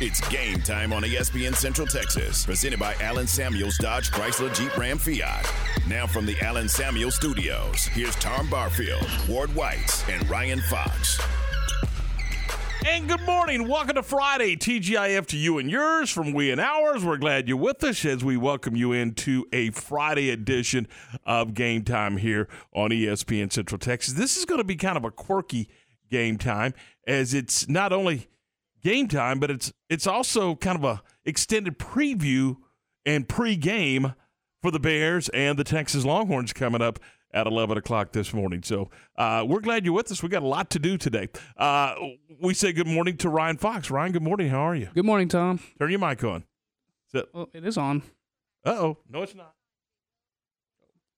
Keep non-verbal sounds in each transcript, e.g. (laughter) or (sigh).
It's game time on ESPN Central Texas, presented by Allen Samuels Dodge Chrysler Jeep Ram Fiat. Now from the Alan Samuels Studios, here's Tom Barfield, Ward White, and Ryan Fox. And good morning. Welcome to Friday, TGIF to you and yours from we and ours. We're glad you're with us as we welcome you into a Friday edition of Game Time here on ESPN Central Texas. This is going to be kind of a quirky game time as it's not only game time, but it's it's also kind of a extended preview and pregame for the Bears and the Texas Longhorns coming up at 11 o'clock this morning. So uh, we're glad you're with us. We got a lot to do today. Uh, we say good morning to Ryan Fox. Ryan, good morning. How are you? Good morning, Tom. Turn your mic on. Well, it is on. Uh oh. No, it's not.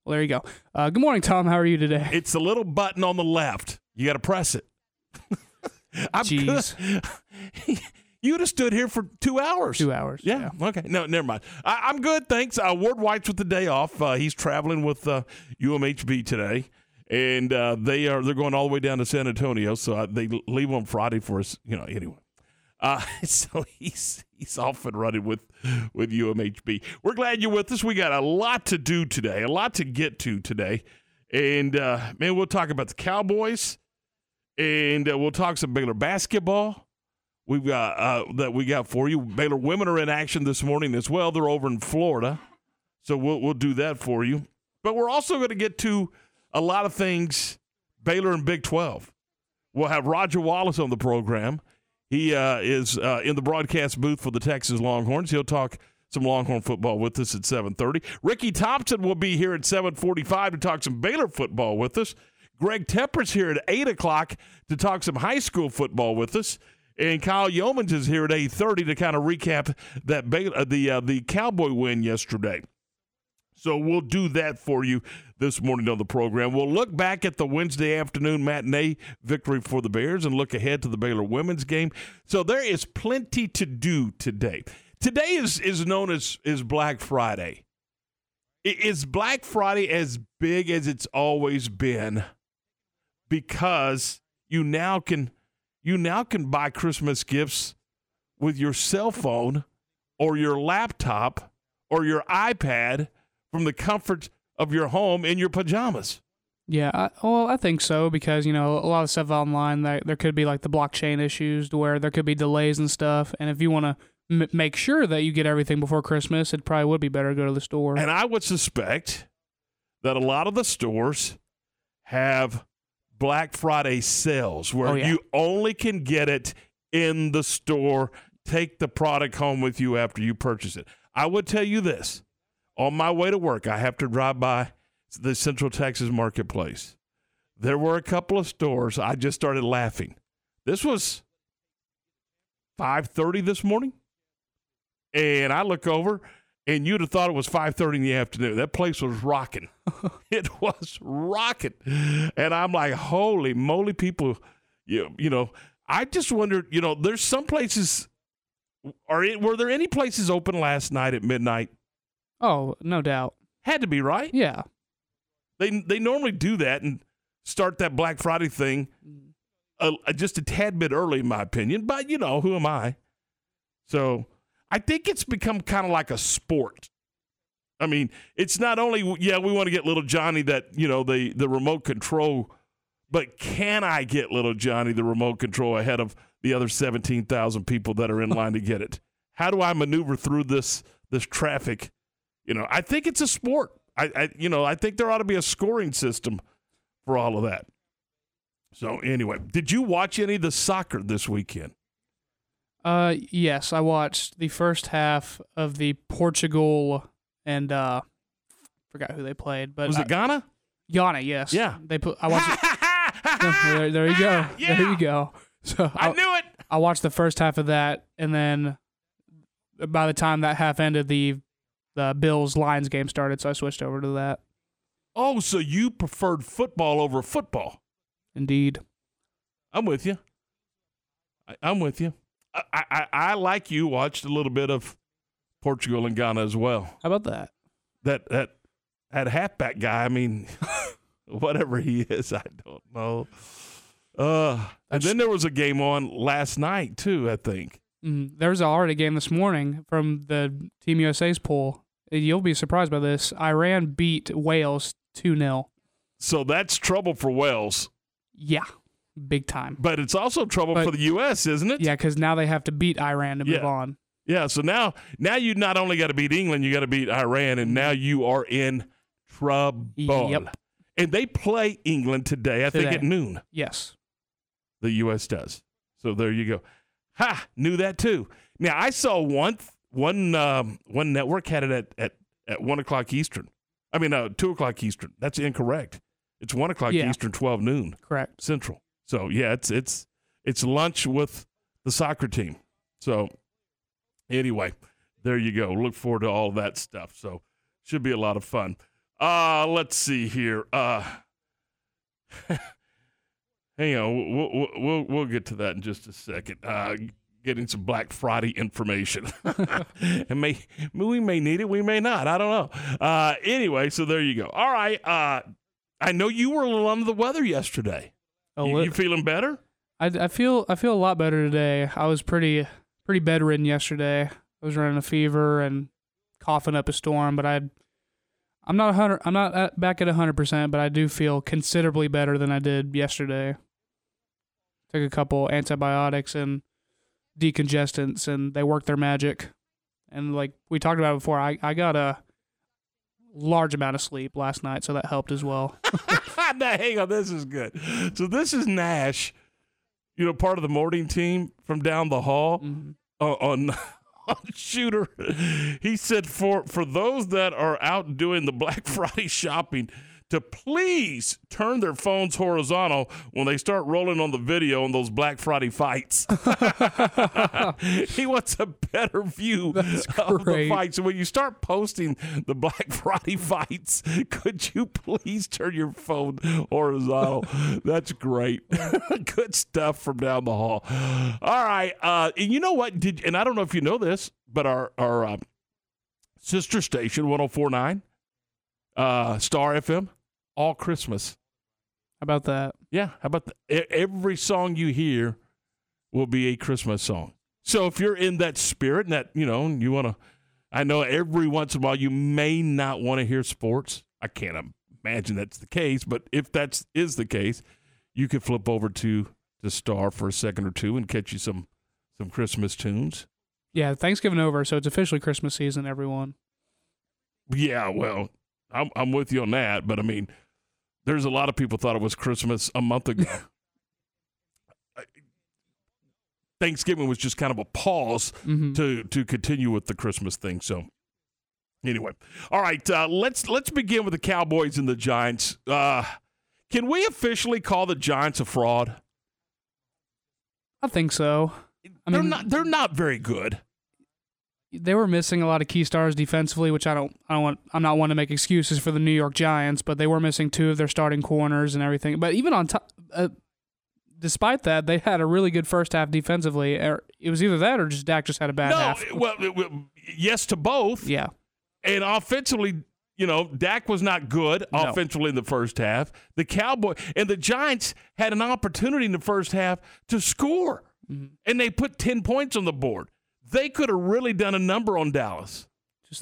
Well, there you go. Uh, good morning, Tom. How are you today? It's the little button on the left. You got to press it. (laughs) I'm Jeez. (laughs) You'd have stood here for two hours. Two hours. Yeah. Okay. No, never mind. I, am good. Thanks. Uh, Ward White's with the day off. Uh, he's traveling with uh, UMHB today, and uh, they are they're going all the way down to San Antonio. So uh, they leave on Friday for us. You know. Anyway. Uh, (laughs) so he's he's off and running with with UMHB. We're glad you're with us. We got a lot to do today, a lot to get to today, and uh, man, we'll talk about the Cowboys, and uh, we'll talk some Baylor basketball we've got uh, that we got for you. Baylor women are in action this morning as well. They're over in Florida, so we'll we'll do that for you. But we're also going to get to a lot of things Baylor and Big Twelve. We'll have Roger Wallace on the program. He uh, is uh, in the broadcast booth for the Texas Longhorns. He'll talk some Longhorn football with us at 7:30. Ricky Thompson will be here at 7:45 to talk some Baylor football with us. Greg Tepper's here at 8 o'clock to talk some high school football with us. And Kyle Youmans is here at 8:30 to kind of recap that uh, the uh, the Cowboy win yesterday. So we'll do that for you this morning on the program. We'll look back at the Wednesday afternoon matinee victory for the Bears and look ahead to the Baylor women's game. So there is plenty to do today. Today is is known as is Black Friday. Is Black Friday as big as it's always been because you now can you now can buy Christmas gifts with your cell phone or your laptop or your iPad from the comfort of your home in your pajamas. Yeah, I, well, I think so because you know a lot of stuff online that there could be like the blockchain issues where there could be delays and stuff, and if you want to m- make sure that you get everything before Christmas, it probably would be better to go to the store. And I would suspect that a lot of the stores have Black Friday sales where Oh, yeah. you only can get it in the store. Take the product home with you after you purchase it. I would tell you this on my way to work, I have to drive by the Central Texas Marketplace. There were a couple of stores. I just started laughing. This was 5:30 this morning, and I look over, and you'd have thought it was 5:30 in the afternoon. That place was rocking. (laughs) it was rocking, and I'm like, holy moly, people! You you know, I just wondered. You know, there's some places. Are it, were there any places open last night at midnight? oh, no doubt. Had to be right. Yeah. They they normally do that and start that Black Friday thing uh, just a tad bit early, in my opinion. But you know, who am I? So I think it's become kind of like a sport. I mean, it's not only yeah, we want to get little Johnny that you know the the remote control, but can I get little Johnny the remote control ahead of the other seventeen thousand people that are in line to get it? How do I maneuver through this this traffic? You know, I think it's a sport. I, I you know I think there ought to be a scoring system for all of that. So anyway, did you watch any of the soccer this weekend? Uh, yes, I watched the first half of the Portugal and uh, forgot who they played, but Was I- it Ghana? Ghana? Yes. Yeah. They put. I watched. it, (laughs) there, there you go. Yeah. There you go. So I knew it. I watched the first half of that, and then by the time that half ended, the the Bills Lions game started, so I switched over to that. Oh, so you preferred football over football? Indeed. I'm with you. I, I'm with you. I, I, I, like you, watched a little bit of Portugal and Ghana as well. How about that? That that that halfback guy. I mean, (laughs) whatever he is, I don't know. Uh, and then there was a game on last night too. I think mm, there was already a game this morning from the Team USA's pool. You'll be surprised by this. Iran beat Wales two 0 So that's trouble for Wales. Yeah, big time. But it's also trouble but, for the U.S., isn't it? Yeah, because now they have to beat Iran to yeah. move on. Yeah, so now now you not only got to beat England, you got to beat Iran, and now you are in trouble. Yep. And they play England today, I today. think at noon. Yes. The U.S. does. So there you go. Ha! Knew that too. Now I saw one one um, one network had it at, at, at one o'clock Eastern. I mean, uh, two o'clock Eastern. That's incorrect. It's one o'clock yeah. Eastern, twelve noon. Correct. Central. So yeah, it's it's it's lunch with the soccer team. So anyway, there you go. Look forward to all that stuff. So should be a lot of fun. Uh let's see here. Uh (laughs) hang on, we'll, we'll we'll get to that in just a second. Uh getting some Black Friday information. (laughs) and may we may need it, we may not. I don't know. Uh anyway, so there you go. All right. Uh I know you were a little under the weather yesterday. Oh, you, you feeling better? I, I feel I feel a lot better today. I was pretty pretty bedridden yesterday. I was running a fever and coughing up a storm, but I I'm not hundred I'm not at, back at hundred percent, but I do feel considerably better than I did yesterday. Took a couple antibiotics and decongestants, and they worked their magic. And like we talked about before, I I got a large amount of sleep last night, so that helped as well. (laughs) now, hang on, this is good. So this is Nash, you know, part of the morning team from down the hall mm-hmm. uh, on (laughs) on shooter. He said for for those that are out doing the Black (laughs) Friday shopping, to please turn their phones horizontal when they start rolling on the video on those Black Friday fights. (laughs) he wants a better view (laughs) of the fights. So when you start posting the Black (laughs) Friday fights, could you please turn your phone horizontal? That's great. Good stuff from down the hall. All right. Uh, and you know what? Did and I don't know if you know this, but our our uh, sister station 1049 uh, Star FM all Christmas. How about that? Yeah, how about that? Every song you hear will be a Christmas song. So if you're in that spirit and that, you know, you want to, I know every once in a while you may not want to hear sports. I can't imagine that's the case, but if that is the case, you could flip over to the Star for a second or two and catch you some some Christmas tunes. Yeah, Thanksgiving over, so it's officially Christmas season, everyone. Yeah, well, I'm I'm with you on that, but I mean, there's a lot of people thought it was Christmas a month ago. (laughs) Thanksgiving was just kind of a pause mm-hmm. to to continue with the Christmas thing. So anyway, all right, uh, let's let's begin with the Cowboys and the Giants. Uh, can we officially call the Giants a fraud? I think so. I they're mean, not they're not very good. They were missing a lot of key stars defensively, which I don't I don't want I'm not one to make excuses for the New York Giants, but they were missing two of their starting corners and everything. But even on top uh, despite that, they had a really good first half defensively. It was either that or just Dak just had a bad no, half. well, yes to both. Yeah. And offensively, you know, Dak was not good No. offensively in the first half. The Cowboy and the Giants had an opportunity in the first half to score, Mm-hmm. and they put ten points on the board. They could have really done a number on Dallas,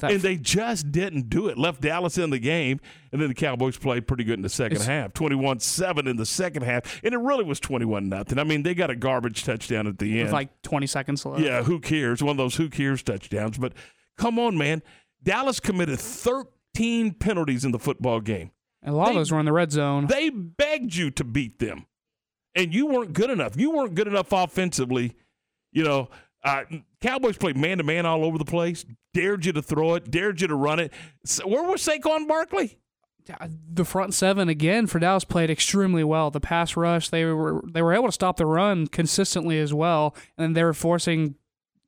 and they just didn't do it. Left Dallas in the game, and then the Cowboys played pretty good in the second It's- half, twenty-one-seven in the second half, and it really was twenty-one nothing. I mean, they got a garbage touchdown at the end. with like 20 seconds left. Yeah, who cares? One of those who cares touchdowns. But come on, man. Dallas committed 13 penalties in the football game. And a lot They- of those were in the red zone. They begged you to beat them, and you weren't good enough. You weren't good enough offensively. You know, uh, Cowboys played man to man all over the place, dared you to throw it, dared you to run it. So where was Saquon Barkley? the front seven again for Dallas played extremely well. The pass rush, they were they were able to stop the run consistently as well, and they were forcing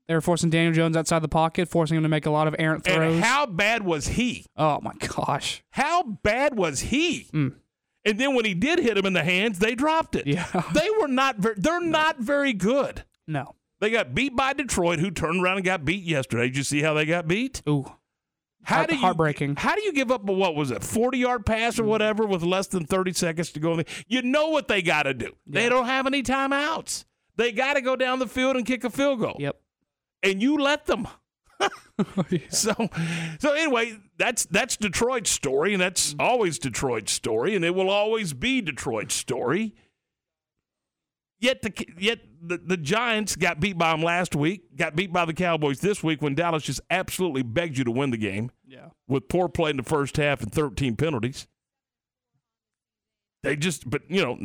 They were forcing Daniel Jones outside the pocket, forcing him to make a lot of errant throws. And how bad was he? oh my gosh. How bad was he? Mm. And then when he did hit him in the hands, they dropped it. Yeah. They were not very, they're not very good. No. They got beat by Detroit, who turned around and got beat yesterday. Did you see how they got beat? Ooh. How do you, heartbreaking. How do you give up a what was it, forty yard pass or mm. whatever with less than thirty seconds to go? in the- You know what they got to do. They don't have any timeouts. They got to go down the field and kick a field goal. Yep. And you let them. (laughs) (laughs) So, so anyway, that's that's Detroit's story, and that's mm. always Detroit's story, and it will always be Detroit's story. Yet the yet the, the Giants got beat by them last week, got beat by the Cowboys this week when Dallas just absolutely begged you to win the game Yeah. with poor play in the first half and 13 penalties. They just, but you know,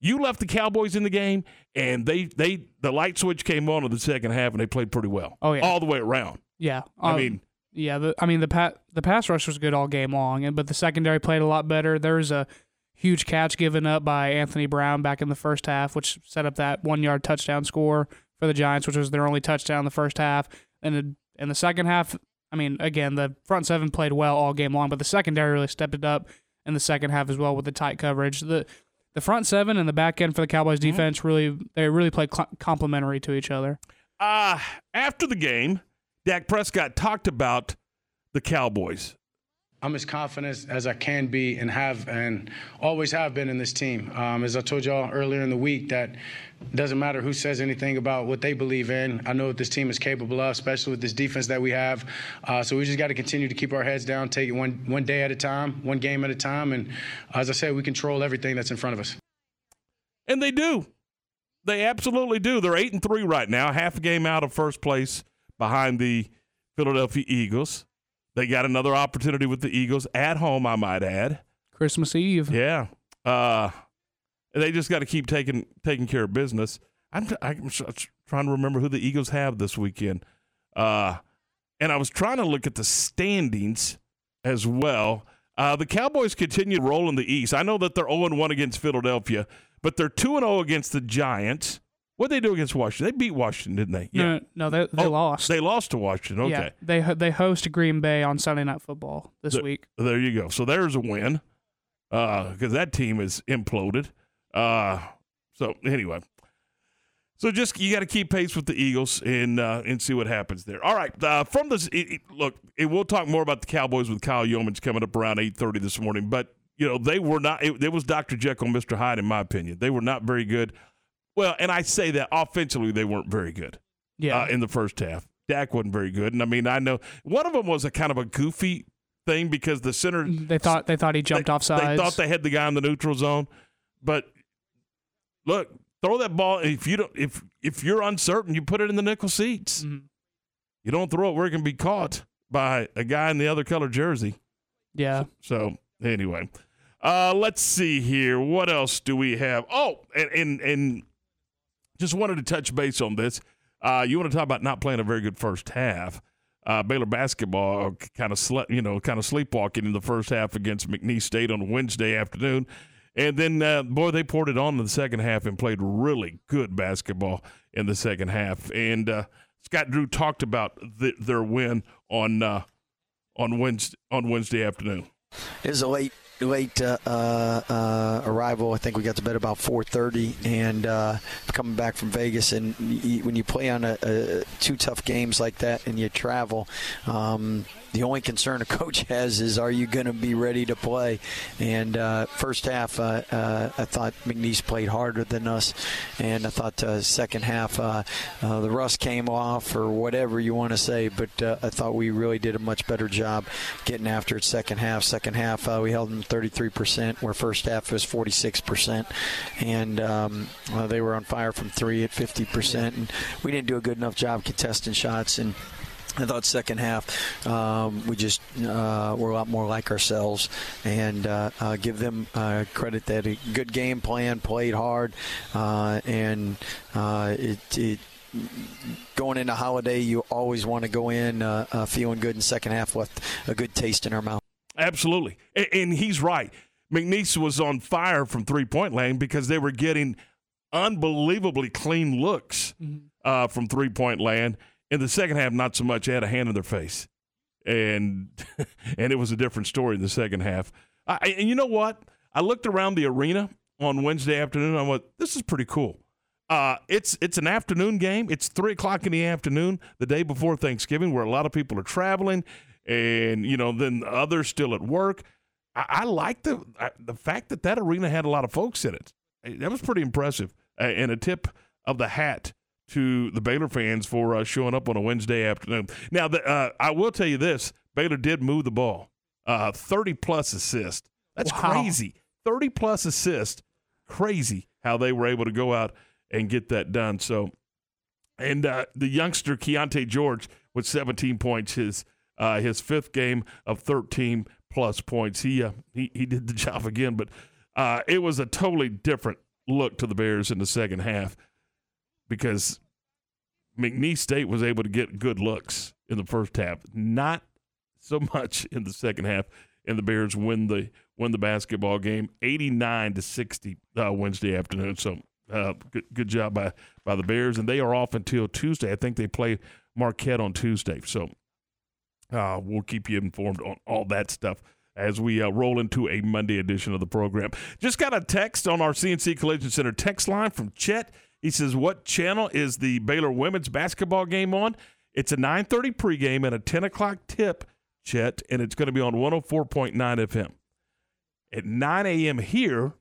you left the Cowboys in the game, and they they the light switch came on in the second half, and they played pretty well. Oh, yeah. all the way around. Yeah. I Um, mean, Yeah, the, I mean the pa- the pass rush was good all game long, and but the secondary played a lot better. There was a huge catch given up by Anthony Brown back in the first half, which set up that one yard touchdown score for the Giants, which was their only touchdown in the first half. And in, in the second half, I mean, again, the front seven played well all game long, but the secondary really stepped it up in the second half as well with the tight coverage. The the front seven and the back end for the Cowboys defense really they really played cl- complementary to each other. uh, after the game, Dak Prescott talked about the Cowboys. I'm as confident as I can be and have and always have been in this team. Um, as I told y'all earlier in the week, that doesn't matter who says anything about what they believe in. I know what this team is capable of, especially with this defense that we have. Uh, so we just got to continue to keep our heads down, take it one one day at a time, one game at a time, and as I said, we control everything that's in front of us. And they do. They absolutely do. They're eight and three right now, half a game out of first place behind the Philadelphia Eagles. They got another opportunity with the Eagles at home, I might add. Christmas Eve. Yeah. Uh, they just got to keep taking taking care of business. I'm, I'm s- trying to remember who the Eagles have this weekend. Uh, and I was trying to look at the standings as well. Uh, the Cowboys continue to roll in the East. I know that they're 0 1 against Philadelphia, but they're 2 0 against the Giants. What did they do against Washington? They beat Washington, didn't they? No, no, they, they Oh, lost. They lost to Washington. Okay. Yeah, they they host Green Bay on Sunday Night Football this The- week. There you go. So there's a win because that team is imploded. Uh, so anyway, so just you got to keep pace with the Eagles and uh, and see what happens there. All right, uh, from this, it, it- look, it, we'll talk more about the Cowboys with Kyle Youmans coming up around eight thirty this morning. But you know they were not. It, it was Dr. Jekyll, and Mr. Hyde, in my opinion. They were not very good. Well, and I say that offensively, they weren't very good Yeah, uh, in the first half. Dak wasn't very good, and I mean, I know one of them was a kind of a goofy thing because the center they thought they thought he jumped they, off sides. They thought they had the guy in the neutral zone, but look, throw that ball. If you don't, if if you're uncertain, you put it in the nickel seats. Mhm. You don't throw it where it can be caught by a guy in the other color jersey. yeah, So anyway, uh, let's see here. What else do we have? Oh, and and, and just wanted to touch base on this. Uh, you want to talk about not playing a very good first half? Uh, Baylor basketball kind of slept, you know, kind of sleepwalking in the first half against McNeese State on Wednesday afternoon, and then uh, boy, they poured it on in the second half and played really good basketball in the second half. And uh, Scott Drew talked about th- their win on uh, on Wednesday on Wednesday afternoon. It was a late late uh, uh, uh, arrival. I think we got to bed about 4:30, and uh, coming back from Vegas. And y when you play on a, a, two tough games like that, and you travel, um, the only concern a coach (laughs) has is, are you going to be ready to play? And uh, first half, uh, uh, I thought McNeese played harder than us, and I thought uh, second half uh, the rust came off, or whatever you want to say. But I thought we really did a much better job getting after it second half. Second half, we held them 33%, where first half was 46%, and um, they were on fire from three at 50%. And we didn't do a good enough job contesting shots and. I thought second half um, we just uh, were a lot more like ourselves, and uh, uh, give them uh, credit that a good game plan, played hard, uh, and uh, it, it going into holiday, you always want to go in uh, uh, feeling good in second half with a good taste in our mouth. Absolutely. And, and he's right. McNeese was on fire from three point land because they were getting unbelievably clean looks uh, from three point land. In the second half, not so much. They had a hand in their face, and (laughs) and it was a different story in the second half. I, and you know what? I looked around the arena on Wednesday afternoon. I went, "This is pretty cool." Uh, it's it's an afternoon game. It's three o'clock in the afternoon, the day before Thanksgiving, where a lot of people are traveling, and you know, then others still at work. I, I like the the fact that that arena had a lot of folks in it. That was pretty impressive, and a tip of the hat to the Baylor fans for uh, showing up on a Wednesday afternoon. Now, the, uh, I will tell you this: Baylor did move the ball, uh, thirty plus assists. That's Wow. crazy. Thirty plus assists, crazy how they were able to go out and get that done. So, and uh, the youngster Keyonte George with 17 points, his uh, his fifth game of 13 plus points. He uh, he he did the (laughs) job again, but uh, it was a totally different look to the Bears in the second half because McNeese State was able to get good looks in the first half, not so much (laughs) in the second half, and the Bears win the win the basketball game, 89 to 60 uh, Wednesday afternoon. So uh, good good job by by the Bears, and they are off until Tuesday. I think they play Marquette on Tuesday. So uh, we'll keep you informed on all that stuff as we uh, roll into a Monday edition of the program. Just got a text on our CNC Collision Center text line from Chet. He says, "What channel is the Baylor women's basketball game on?" It's a 9:30 pregame and a 10 o'clock tip, Chet, and it's going to be on 104.9 FM. At 9 a.m. here,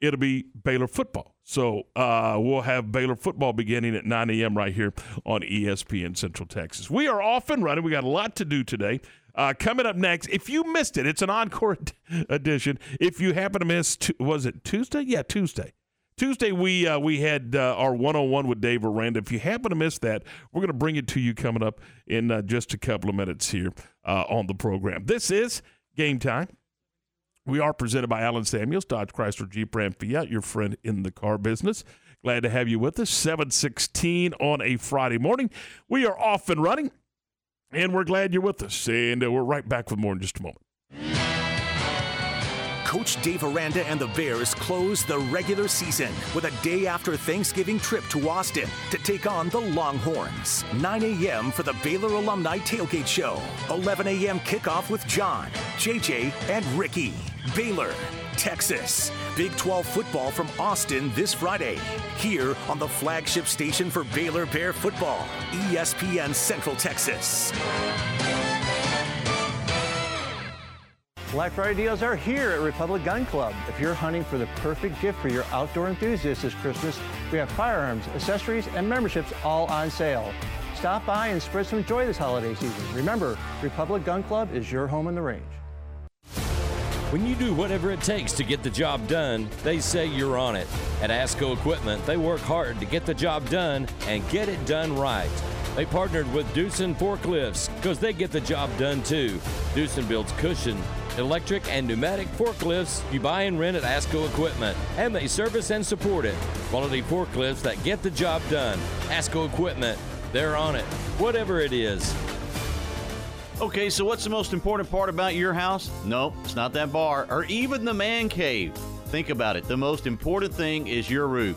it'll be Baylor football. So uh, we'll have Baylor football beginning at 9 a.m. right here on ESPN Central Texas. We are off and running. We got a lot to do today. Uh, coming up next, if you missed it, it's an encore (laughs) edition. If you happen to miss, Tu- was it Tuesday? Yeah, Tuesday. Tuesday we uh, we had uh, our one on one with Dave Aranda. If you happen to miss that, we're going to bring it to you coming up in uh, just a couple of minutes here uh, on the program. This is game time. We are presented by Allen Samuels, Dodge Chrysler Jeep Ram Fiat, your friend in the car business. Glad to have you with us. 716 on a Friday morning. We are off and running, and we're glad you're with us. And uh, we're right back with more in just a moment. Coach Dave Aranda and the Bears close the regular season with a day after Thanksgiving trip to Austin to take on the Longhorns. 9 a.m. for the Baylor Alumni Tailgate Show. 11 a.m. kickoff with John, JJ, and Ricky. Baylor, Texas. Big 12 football from Austin this Friday. Here on the flagship station for Baylor Bear football, ESPN Central Texas. Black Friday deals are here at Republic Gun Club. If you're hunting for the perfect gift for your outdoor enthusiasts this Christmas, we have firearms, accessories, and memberships all on sale. Stop by and spread some joy this holiday season. Remember, Republic Gun Club is your home in the range. When you do whatever it takes to get the job done, they say you're on it. At ASCO Equipment, they work hard to get the job done and get it done right. They partnered with Doosan Forklifts because they get the job done too. Doosan builds cushion, electric, and pneumatic forklifts you buy and rent at ASCO Equipment, and they service and support it. Quality forklifts that get the job done. ASCO Equipment, they're on it, whatever it is. Okay, so what's the most important part about your house? No, it's not that bar or even the man cave. Think about it. The most important thing is your roof.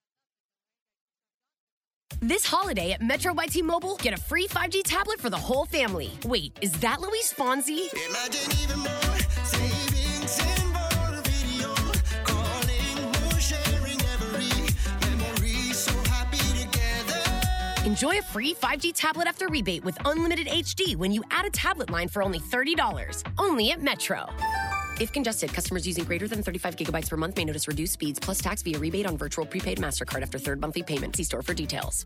This holiday at Metro by T-Mobile, get a free 5G tablet for the whole family. Wait, is that Luis Fonsi? Imagine even more savings involved video calling, more sharing every memory. So happy together. Enjoy a free 5G tablet after rebate with unlimited HD when you add a tablet line for only $30. Only at Metro. If congested, customers using greater than 35 gigabytes per month may notice reduced speeds plus tax via rebate on virtual prepaid MasterCard after third monthly payment. See store for details.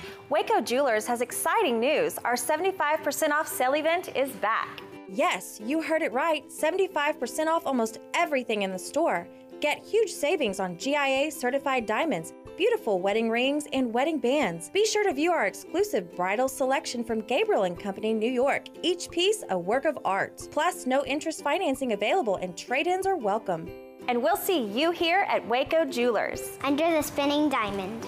Waco Jewelers has exciting news. Our 75% off sale event is back. Yes, you heard it right 75% off almost everything in the store. Get huge savings on GIA certified diamonds, beautiful wedding rings, and wedding bands. Be sure to view our exclusive bridal selection from Gabriel and Company, New York. Each piece a work of art. Plus, no interest financing available and trade ins are welcome. And we'll see you here at Waco Jewelers. Under the spinning diamond.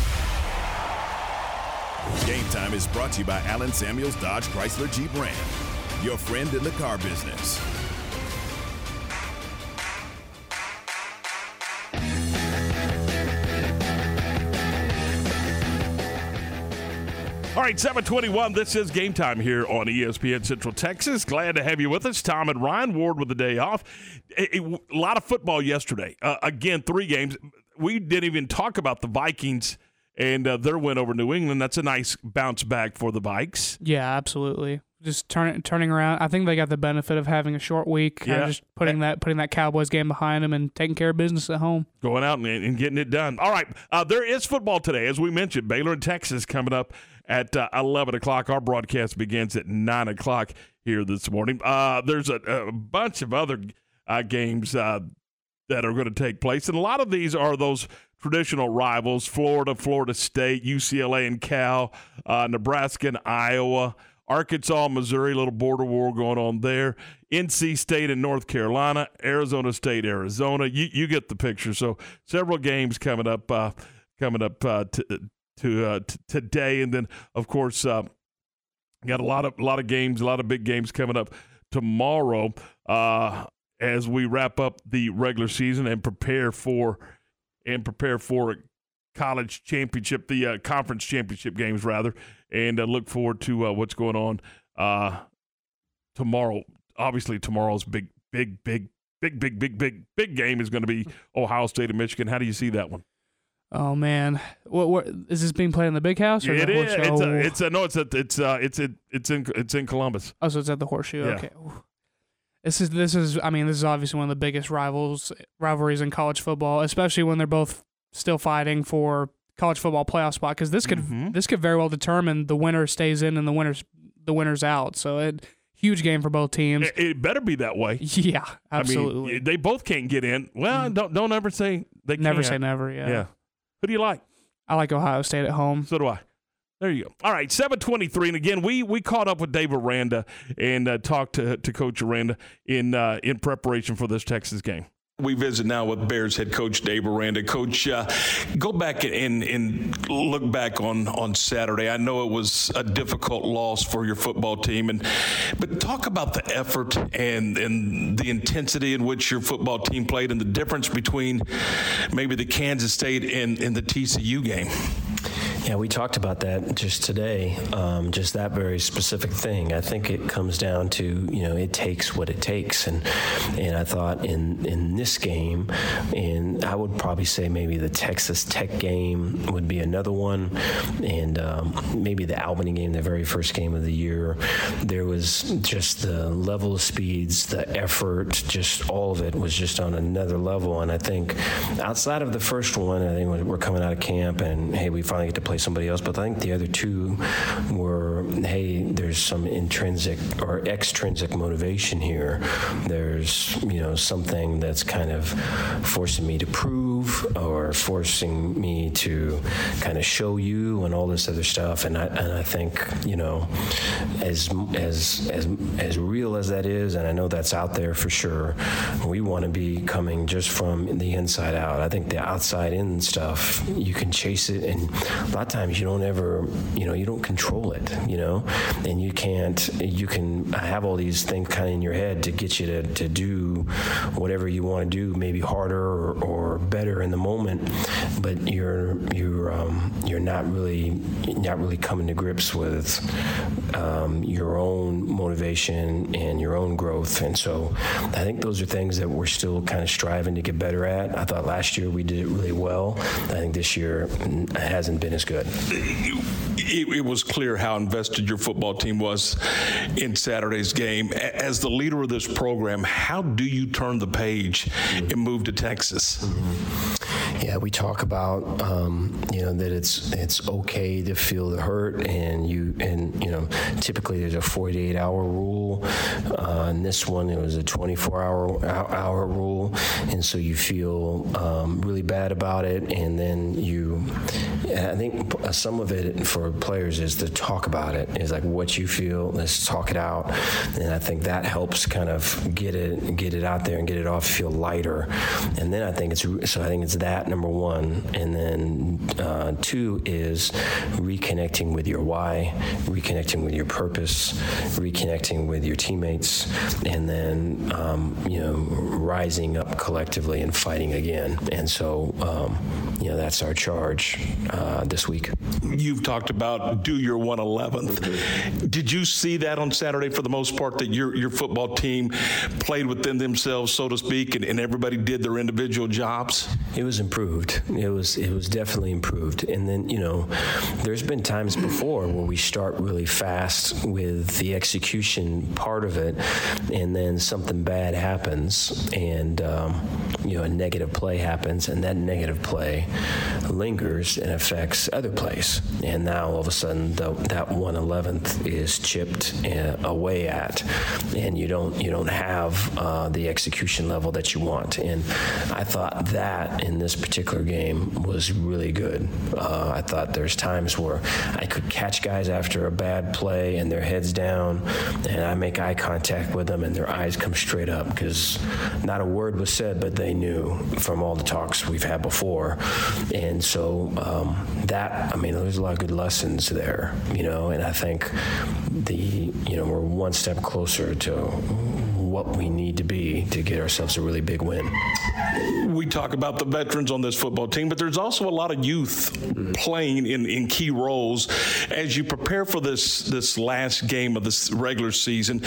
Game Time is brought to you by Allen Samuels Dodge Chrysler Jeep Ram, your friend in the car business. All right, 721. This is game time here on ESPN Central Texas. Glad to have you with us. Tom and Ryan Ward with the day off. A, a lot of football yesterday. Uh, again, three games. We didn't even talk about the Vikings and uh, their win over New England. That's a nice bounce back for the Vikes. Yeah, absolutely. Just turning turning around. I think they got the benefit of having a short week. Yeah. just putting that putting that Cowboys game behind them and taking care of business at home. Going out and, and getting it done. All right, uh, there is football today, as we mentioned. Baylor and Texas coming up at uh, 11 o'clock. Our broadcast begins at 9 o'clock here this morning. Uh, there's a, a bunch of other uh, games uh, that are going to take place, and a lot of these are those traditional rivals Florida, Florida State, UCLA and Cal, uh, Nebraska and Iowa. Arkansas, Missouri, little border war going on there. NC State and North Carolina, Arizona State, Arizona. You you get the picture. So several games coming up, uh, coming up uh, to to uh, t- today, and then of course uh, got a lot of a lot of games, a lot of big games coming up tomorrow uh, as we wrap up the regular season and prepare for and prepare for college championship, the uh, conference championship games rather, and uh, look forward to uh, what's going on uh, tomorrow. Obviously, tomorrow's big, big, big, big, big, big, big, big game is going to be Ohio State and Michigan. How do you see that one? Oh man, what, what is this being played in the big house? Or It the is. It's a, it's a no. It's a, it's uh it's a, it's in it's in Columbus. Oh, so it's at the horseshoe. Yeah. Okay. Ooh. This is this is I mean this is obviously one of the biggest rivals rivalries in college football, especially when they're both still fighting for college football playoff spot because this could Mm-hmm. this could very well determine the winner stays in and the winners the winners out. So it huge game for both teams. It, it better be that way. (laughs) Yeah, absolutely. I mean, they both can't get in. Well, don't don't ever say they never can't. say never. Yeah. Yeah. Who do you like? I like Ohio State at home. So do I. There you go. All right, seven twenty three, and again, we we caught up with Dave Aranda and uh, talked to to Coach Aranda in uh, in preparation for this Texas game. We visit now with Bears head coach Dave Aranda. Coach, uh, go back and, and look back on, on Saturday. I know it was a difficult loss for your football team, and but talk about the effort and and the intensity in which your football team played, and the difference between maybe the Kansas State and, and the TCU game. Yeah, we talked about that just today, um, just that very specific thing. I think it comes down to you know it takes what it takes, and and I thought in in this game, and I would probably say maybe the Texas Tech game would be another one, and um, maybe the Albany game, the very first game of the year. There was just the level of speeds, the effort, just all of it was just on another level. And I think outside of the first one, I think we're coming out of camp, and hey, we finally get to play somebody else. But I think the other two were, hey, there's some intrinsic or extrinsic motivation here. There's you know something that's kind of forcing me to prove or forcing me to kind of show you and all this other stuff. And I and I think you know, as as as as real as that is, and I know that's out there for sure. We want to be coming just from the inside out. I think the outside in stuff you can chase it, and lot of times you don't ever, you know, you don't control it, you know, and you can't. You can have all these things kind of in your head to get you to to do whatever you want to do, maybe harder or, or better in the moment, but you're you're um, you're not really not really coming to grips with um, your own motivation and your own growth. And so I think those are things that we're still kind of striving to get better at. I thought last year we did it really well. I think this year it hasn't been as good. good. It, it was clear how invested your football team was in Saturday's game. As the leader of this program, how do you turn the page and move to Texas? Yeah, we talk about um, you know that it's it's okay to feel the hurt, and you and you know typically there's a 48 hour rule. Uh, in this one, it was a 24 hour hour rule, and so you feel um, really bad about it, and then you. I think some of it for players is to talk about it. Is like what you feel. Let's talk it out, and I think that helps kind of get it get it out there and get it off, feel lighter, and then I think it's so I think it's that number one, and then uh, two is reconnecting with your why, reconnecting with your purpose, reconnecting with your teammates, and then um, you know rising up collectively and fighting again. And so um, you know that's our charge uh, this week. You've talked about do your 111th. Did you see that on Saturday for the most part that your your football team played within themselves, so to speak, and, and everybody did their individual jobs? It was improved. It was it was definitely improved. And then you know, there's been times before where we start really fast with the execution part of it, and then something bad happens, and um, you know, a negative play happens, and that negative play lingers and affects other plays. And now all of a sudden, the, that 111th is chipped uh, away at, and you don't you don't have uh, the execution level that you want. And I thought that in this particular game was really good. Uh, I thought there's times where I could catch guys after a bad play and their heads down, and I make eye contact with them, and their eyes come straight up because not a word was said, but they knew from all the talks we've had before. And so um, that, I mean, there's a lot of good lessons there, you know, and I think the, you know, we're one step closer to what we need to be to get ourselves a really big win. We talk about the veterans on this football team, but there's also a lot of youth playing in, in key roles as you prepare for this this last game of this regular season.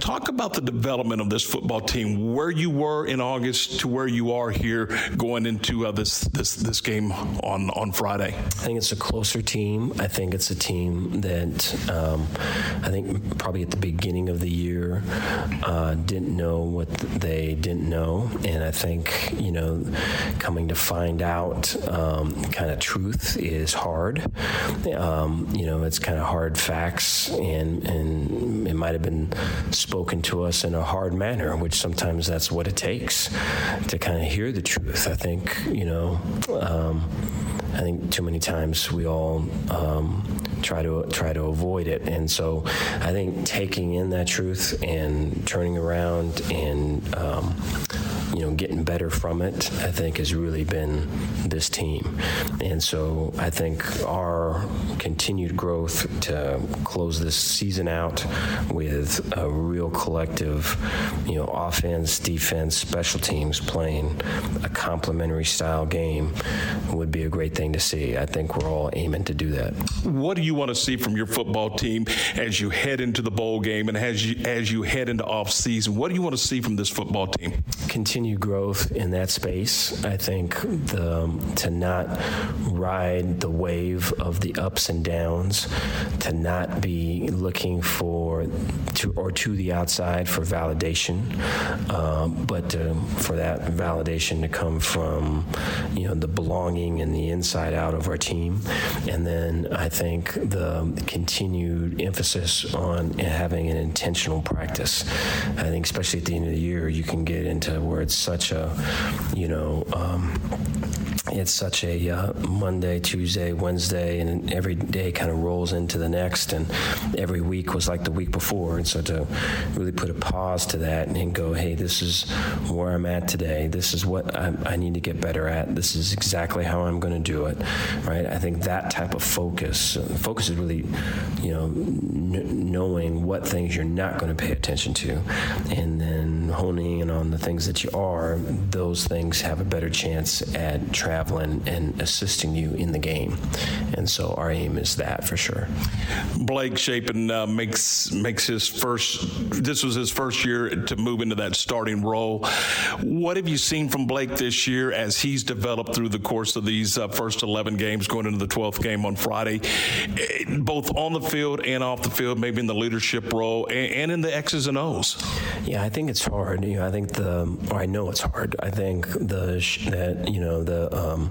Talk about the development of this football team, where you were in August to where you are here going into uh, this this this game on on Friday. I think it's a closer team. I think it's a team that um, I think probably at the beginning of the year uh, didn't know what they didn't know, and I think you know coming to find out um, kind of truth is hard. Um, you know, it's kind of hard facts, and and it might have been spoken to us in a hard manner, which sometimes that's what it takes to kind of hear the truth. I think you know. Um, I think too many times we all um, try to try to avoid it, and so I think taking in that truth and turning around and um, you know getting better from it, I think has really been this team, and so I think our continued growth to close this season out with a real collective, you know, offense, defense, special teams playing a complementary style game would be a great thing to see. I think we're all aiming to do that. What do you want to see from your football team as you head into the bowl game and as you as you head into off season? What do you want to see from this football team? Continue growth in that space. I think the, um, to not ride the wave of the ups and downs, to not be looking for to or to the outside for validation, um, but to, for that validation to come from you know the belonging and the inside out of our team, and then I think the continued emphasis on having an intentional practice. I think especially at the end of the year, you can get into where it's such a you know. Um, it's such a uh, Monday, Tuesday, Wednesday, and every day kind of rolls into the next, and every week was like the week before. And so to really put a pause to that and go, hey, this is where I'm at today. This is what I, I need to get better at. This is exactly how I'm going to do it, right? I think that type of focus, uh, focus is really, you know, n- knowing what things you're not going to pay attention to, and then honing in on the things that you are. Those things have a better chance at traveling and assisting you in the game. And so our aim is that for sure. Blake Shapen uh, makes makes his first. This was his first year to move into that starting role. What have you seen from Blake this year as he's developed through the course of these uh, first 11 games, going into the 12th game on Friday, eh, both on the field and off the field, maybe in the leadership role and, and in the X's and O's? Yeah, I think it's hard. You know, I think the, or I know it's hard. I think the that you know the um,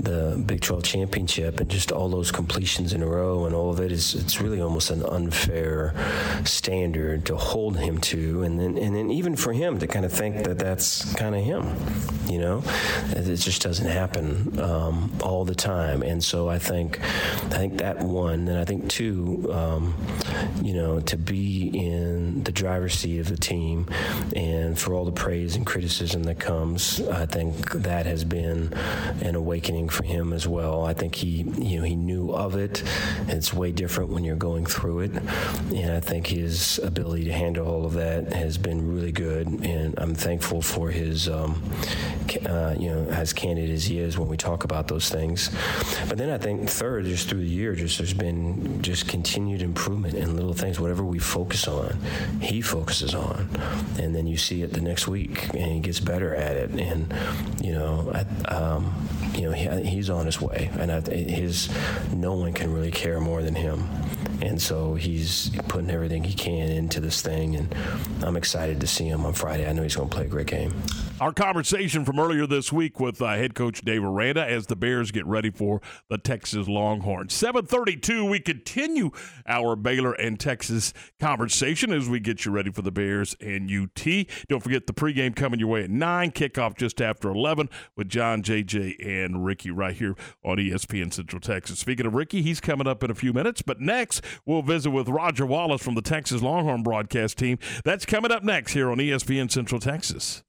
the Big 12 championship and just all those completions in a row and all of it is it's really almost an unfair standard to hold him to. And then and then even for him to kind of think that that's kind of him you know? It just doesn't happen um, all the time. And so I think I think that one and I think two um, you know to be in the driver's seat of the team and for all the praise and criticism that comes I think that has been an awakening for him as well. I think he, you know, he knew of it. It's way different when you're going through it, and I think his ability to handle all of that has been really good. And I'm thankful for his, um, uh, you know, as candid as he is when we talk about those things. But then I think third, just through the year, just there's been just continued improvement in little things. Whatever we focus on, he focuses on, and then you see it the next week, and he gets better at it. And you know, I, um, you know, he, he's on his way, and I, his no one can really care more than him. And so he's putting everything he can into this thing, and I'm excited to see him on Friday. I know he's going to play a great game. Our conversation from earlier this week with uh, head coach Dave Aranda as the Bears get ready for the Texas Longhorns. 7:32. We continue our Baylor and Texas conversation as we get you ready for the Bears and UT. Don't forget the pregame coming your way at nine. Kickoff just after 11 with John, JJ, and Ricky right here on ESPN Central Texas. Speaking of Ricky, he's coming up in a few minutes. But next, we'll visit with Roger Wallace from the Texas Longhorn broadcast team. That's coming up next here on ESPN Central Texas.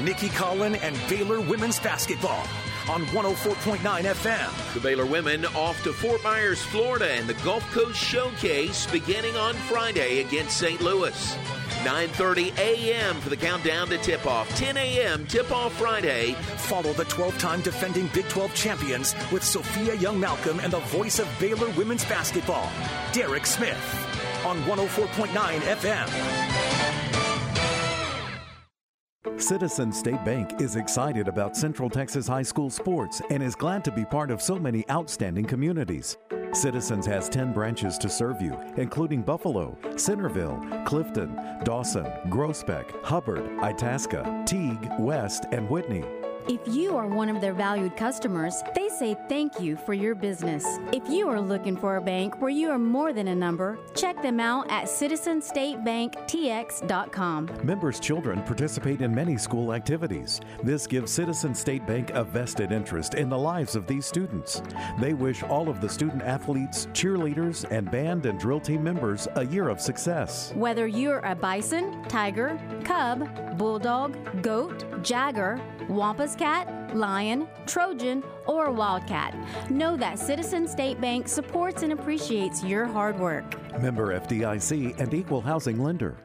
Nikki Collen and Baylor women's basketball on 104.9 FM. The Baylor women off to Fort Myers, Florida, and the Gulf Coast Showcase beginning on Friday against St. Louis. 9:30 a.m. for the countdown to tip-off. 10 a.m. tip-off Friday. Follow the 12-time defending Big 12 champions with Sophia Young Malcolm and the voice of Baylor women's basketball, Derek Smith, on 104.9 FM. Citizen State Bank is excited about Central Texas high school sports and is glad to be part of so many outstanding communities. Citizens has 10 branches to serve you, including Buffalo, Centerville, Clifton, Dawson, Groesbeck, Hubbard, Itasca, Teague, West, and Whitney. If you are one of their valued customers, they say thank you for your business. If you are looking for a bank where you are more than a number, check them out at citizenstatebanktx.com. Members' children participate in many school activities. This gives Citizen State Bank a vested interest in the lives of these students. They wish all of the student athletes, cheerleaders, and band and drill team members a year of success. Whether you're a bison, tiger, cub, bulldog, goat, jagger, Wampus cat, lion, Trojan, or wildcat. Know that Citizen State Bank supports and appreciates your hard work. Member FDIC and equal housing lender.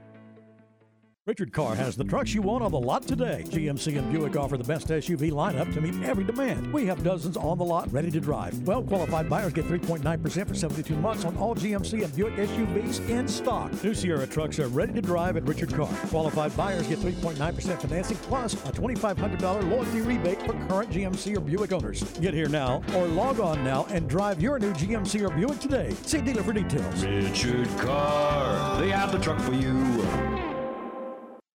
Richard Carr has the trucks you want on the lot today. GMC and Buick offer the best SUV lineup to meet every demand. We have dozens on the lot ready to drive. Well qualified buyers get 3.9% for 72 months on all GMC and Buick SUVs in stock. New Sierra trucks are ready to drive at Richard Carr. Qualified buyers get 3.9% financing plus a $2,500 loyalty rebate for current GMC or Buick owners. Get here now or log on now and drive your new GMC or Buick today. See dealer for details. Richard Carr, they have the truck for you.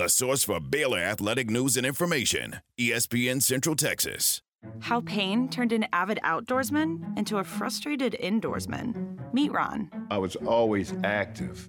The source for Baylor athletic news and information ESPN Central Texas. How pain turned an avid outdoorsman into a frustrated indoorsman. Meet Ron. I was always active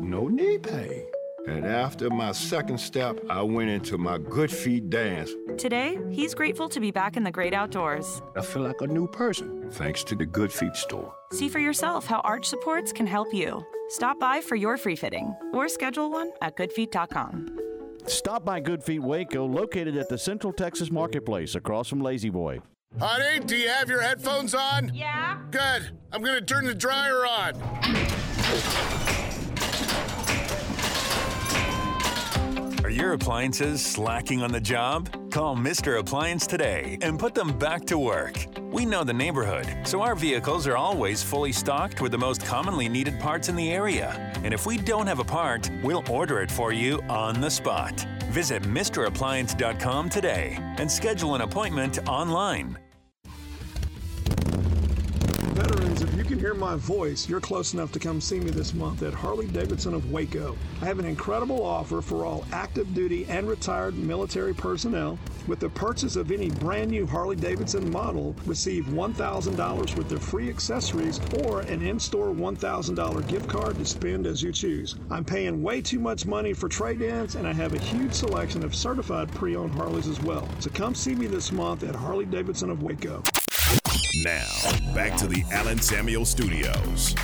no knee pain. And after my second step, I went into my Good Feet dance. Today, he's grateful to be back in the great outdoors. I feel like a new person, thanks to the Good Feet store. See for yourself how arch supports can help you. Stop by for your free fitting or schedule one at goodfeet.com. Stop by Good Feet Waco, located at the Central Texas Marketplace across from La-Z-Boy. Honey, do you have your headphones on? Yeah. Good. I'm gonna turn the dryer on. Your appliances slacking on the job? Call Mr. Appliance today and put them back to work. We know the neighborhood, so our vehicles are always fully stocked with the most commonly needed parts in the area. And if we don't have a part, we'll order it for you on the spot. Visit MrAppliance.com today and schedule an appointment online. Hear my voice, you're close enough to come see me this month at Harley Davidson of Waco. I have an incredible offer for all active duty and retired military personnel. With the purchase of any brand new Harley Davidson model, receive $1,000 worth of free accessories or an in store $1,000 gift card to spend as you choose. I'm paying way too much money for trade ins, and I have a huge selection of certified pre owned Harleys as well. So come see me this month at Harley Davidson of Waco. Now, back to the Allen Samuels Studios.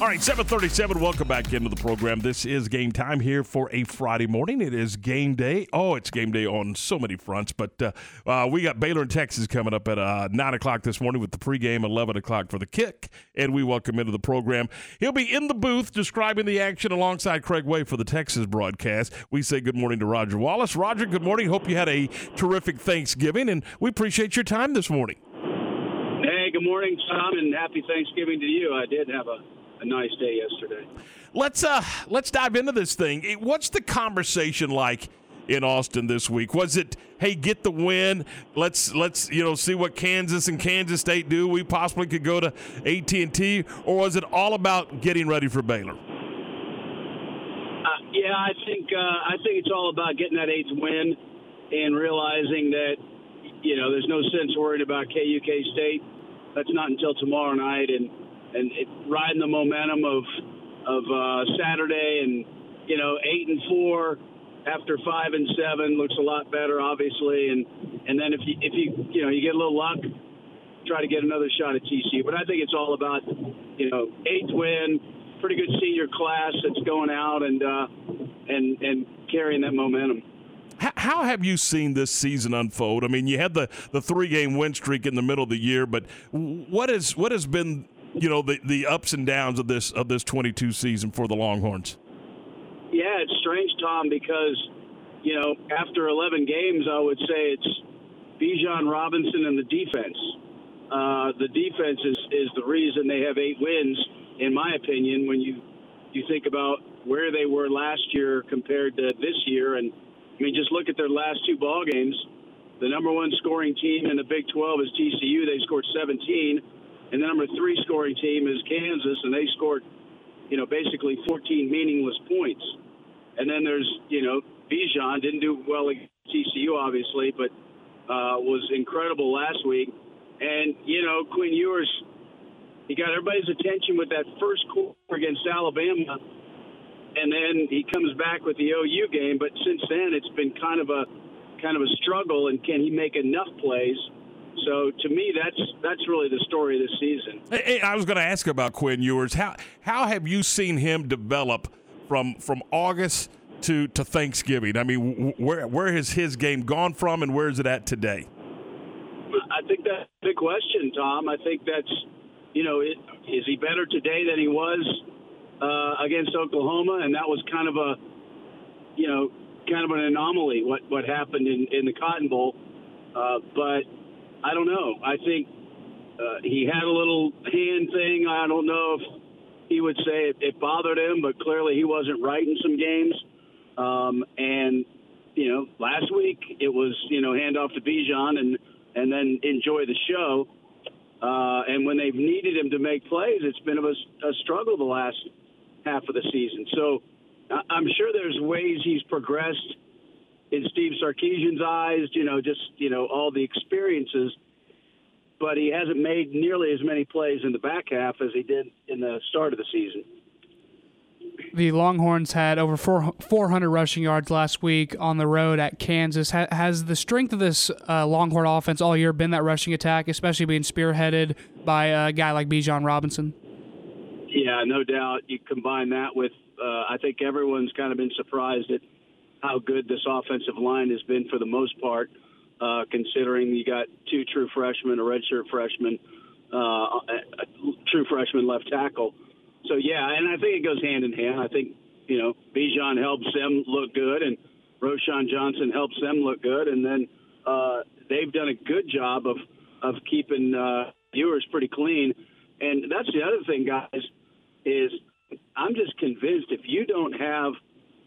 All right, 737. Welcome back into the program. This is game time here for a Friday morning. It is game day. Oh, it's game day on so many fronts, but uh, uh, we got Baylor and Texas coming up at uh, 9 o'clock this morning with the pregame, 11 o'clock for the kick, and we welcome into the program. He'll be in the booth describing the action alongside Craig Way for the Texas broadcast. We say good morning to Roger Wallace. Roger, good morning. Hope you had a terrific Thanksgiving, and we appreciate your time this morning. Hey, good morning, Tom, and happy Thanksgiving to you. I did have a, a nice day yesterday. Let's uh let's dive into this thing. It- What's the conversation like in Austin this week? Was it hey get the win? Let's let's you know see what Kansas and Kansas State do. We possibly could go to AT and T, or was it all about getting ready for Baylor? Uh, yeah, I think uh, I think it's all about getting that eighth win and realizing that you know there's no sense worrying about KUK State. That's not until tomorrow night, and and it, riding the momentum of of uh, Saturday, and you know eight and four after five and seven looks a lot better, obviously, and and then if you if you you know you get a little luck, try to get another shot at TCU. But I think it's all about you know eighth win, pretty good senior class that's going out and uh, and and carrying that momentum. How, have you seen this season unfold? I mean, you had the, the three game win streak in the middle of the year, but what is what has been you know the, the ups and downs of this of this 22 season for the Longhorns? Yeah, it's strange, Tom, because you know after 11 games, I would say it's Bijan Robinson and the defense. Uh, the defense is is the reason they have eight wins, in my opinion. When you you think about where they were last year compared to this year, and I mean, just look at their last two ball games. The number one scoring team in the Big 12 is TCU. They scored 17, and the number three scoring team is Kansas, and they scored, you know, basically 14 meaningless points. And then there's, you know, Bijan didn't do well against TCU, obviously, but uh, was incredible last week. And you know, Quinn Ewers, he got everybody's attention with that first quarter against Alabama, and then he comes back with the OU game. But since then, it's been kind of a kind of a struggle. And can he make enough plays? So to me, that's that's really the story of this season. Hey, I was going to ask about Quinn Ewers. How how have you seen him develop from from August to to Thanksgiving? I mean, where where has his game gone from, and where is it at today? I think that's a big question, Tom. I think that's you know, it, is he better today than he was uh, against Oklahoma? And that was kind of a you know kind of an anomaly what what happened in in the Cotton Bowl. Uh, but I don't know. I think uh, he had a little hand thing. I don't know if he would say it, it bothered him, but clearly he wasn't right in some games. Um, and you know, last week it was you know hand off to Bijan and and then enjoy the show. Uh, and when they've needed him to make plays, it's been a, a struggle the last half of the season. So I'm sure there's ways he's progressed in Steve Sarkisian's eyes. You know, just you know all the experiences but he hasn't made nearly as many plays in the back half as he did in the start of the season the Longhorns had over 400 rushing yards last week on the road at Kansas. has the strength of this uh, Longhorn offense all year been that rushing attack, especially being spearheaded by a guy like Bijan Robinson? Yeah, no doubt. You combine that with, uh, I think everyone's kind of been surprised at how good this offensive line has been for the most part, uh, considering you got two true freshmen, a redshirt freshman, uh, a true freshman left tackle. So yeah, and I think it goes hand in hand. I think you know Bijan helps them look good, and Roschon Johnson helps them look good, and then uh, they've done a good job of of keeping uh, Ewers pretty clean. And that's the other thing, guys, is I'm just convinced if you don't have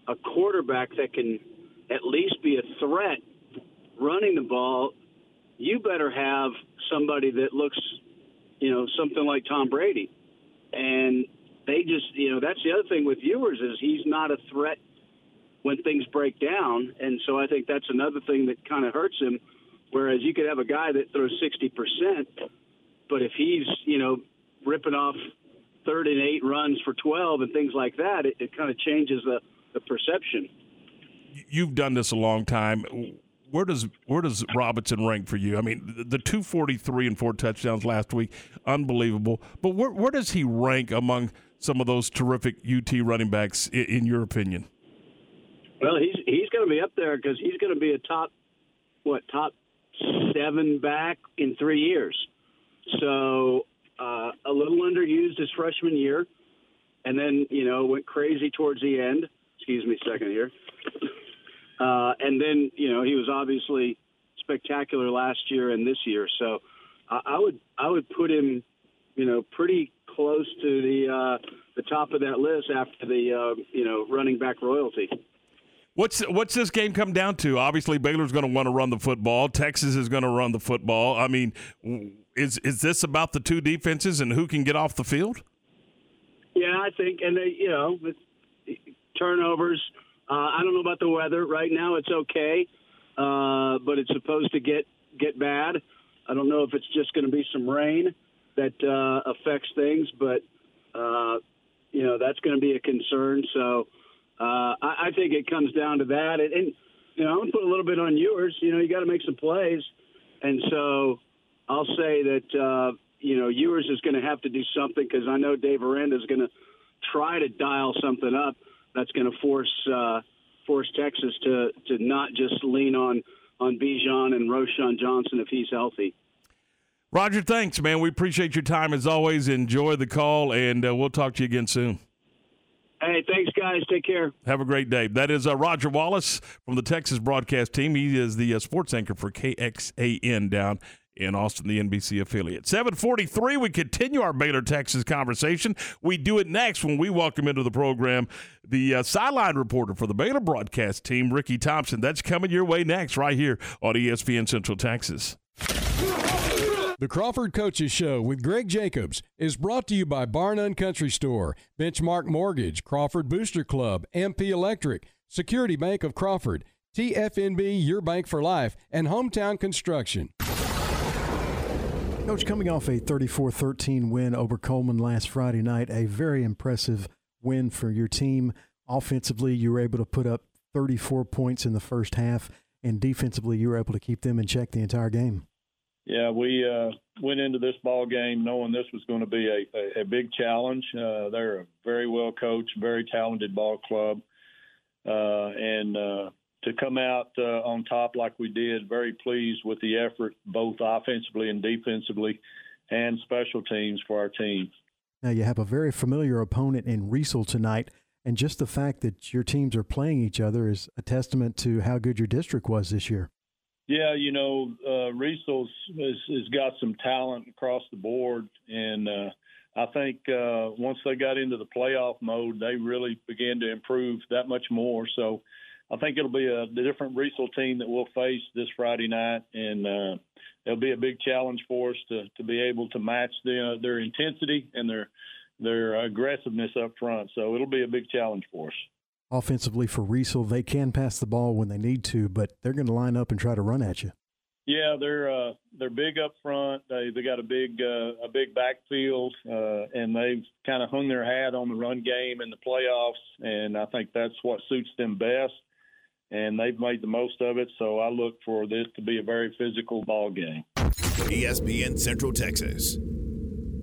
a quarterback that can at least be a threat running the ball, you better have somebody that looks, you know, something like Tom Brady. And they just, you know, that's the other thing with Ewers is he's not a threat when things break down, and so I think that's another thing that kind of hurts him. Whereas you could have a guy that throws sixty percent, but if he's, you know, ripping off third and eight runs for twelve and things like that, it, it kind of changes the the perception. You've done this a long time where does where does Robinson rank for you? I mean, the, the 243 and four touchdowns last week, unbelievable. But where where does he rank among some of those terrific UT running backs, in, in your opinion? Well, he's he's going to be up there because he's going to be a top what top seven back in three years. So uh, a little underused his freshman year, and then you know went crazy towards the end. Excuse me, second here. Uh, and then you know he was obviously spectacular last year and this year. So I, I would I would put him, you know, pretty close to the uh, the top of that list after the uh, you know running back royalty. What's what's this game come down to? Obviously, Baylor's going to want to run the football. Texas is going to run the football. I mean, is is this about the two defenses and who can get off the field? Yeah, I think, and they, you know, turnovers. Uh, I don't know about the weather. Right now, it's okay, uh, but it's supposed to get get bad. I don't know if it's just going to be some rain that uh, affects things, but uh, you know that's going to be a concern. So uh, I, I think it comes down to that, and, and you know I'm going to put a little bit on Ewers. You know you got to make some plays, and so I'll say that uh, you know Ewers is going to have to do something because I know Dave Aranda is going to try to dial something up that's going to force uh, force Texas to to not just lean on on Bijan and Roschon Johnson if he's healthy. Roger, thanks, man. We appreciate your time as always. Enjoy the call, and uh, we'll talk to you again soon. Hey, thanks, guys. Take care. Have a great day. That is uh, Roger Wallace from the Texas broadcast team. He is the uh, sports anchor for KXAN down in Austin, the NBC affiliate. 743, we continue our Baylor, Texas conversation. We do it next when we welcome into the program the uh, sideline reporter for the Baylor broadcast team, Ricky Thompson. That's coming your way next, right here on ESPN Central Texas. The Crawford Coaches Show with Greg Jacobs is brought to you by Barnum Country Store, Benchmark Mortgage, Crawford Booster Club, MP Electric, Security Bank of Crawford, TFNB Your Bank for Life, and Hometown Construction. Coach, coming off a 34 13 win over Coleman last Friday night, a very impressive win for your team. Offensively, you were able to put up 34 points in the first half, and defensively, you were able to keep them in check the entire game. Yeah, we uh, went into this ball game knowing this was going to be a, a, a big challenge. Uh, they're a very well coached, very talented ball club, uh, and uh, to come out uh, on top like we did, very pleased with the effort, both offensively and defensively, and special teams for our team. Now, you have a very familiar opponent in Riesel tonight, and just the fact that your teams are playing each other is a testament to how good your district was this year. Yeah, you know, uh, Riesel's has, has got some talent across the board, and uh, I think uh, once they got into the playoff mode, they really began to improve that much more. So I think it'll be a different Riesel team that we'll face this Friday night, and uh, it'll be a big challenge for us to to be able to match the, uh, their intensity and their their aggressiveness up front. So it'll be a big challenge for us. Offensively for Riesel, they can pass the ball when they need to, but they're going to line up and try to run at you. Yeah, they're uh, they're big up front. They they got a big uh, a big backfield, uh, and they've kind of hung their hat on the run game in the playoffs, and I think that's what suits them best and they've made the most of it. So I look for this to be a very physical ball game. ESPN Central Texas.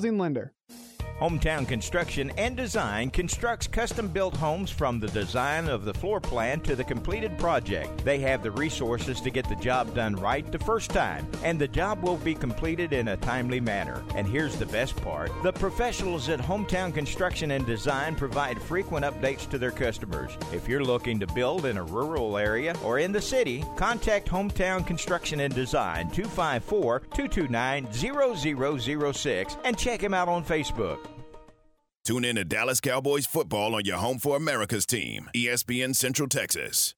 housing lender. Hometown Construction and Design constructs custom built homes from the design of the floor plan to the completed project. They have the resources to get the job done right the first time, and the job will be completed in a timely manner. And here's the best part the professionals at Hometown Construction and Design provide frequent updates to their customers. If you're looking to build in a rural area or in the city, contact Hometown Construction and Design 254 229 0006 and check him out on Facebook. Tune in to Dallas Cowboys football on your home for America's team, ESPN Central Texas.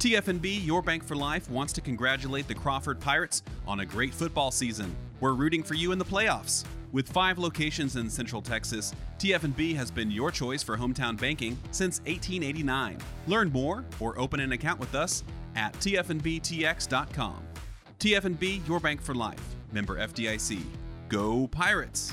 TFNB, Your Bank for Life, wants to congratulate the Crawford Pirates on a great football season. We're rooting for you in the playoffs. With five locations in Central Texas, TFNB has been your choice for hometown banking since 1889. Learn more or open an account with us at tfnbtx.com. TFNB, Your Bank for Life. Member FDIC. Go Pirates!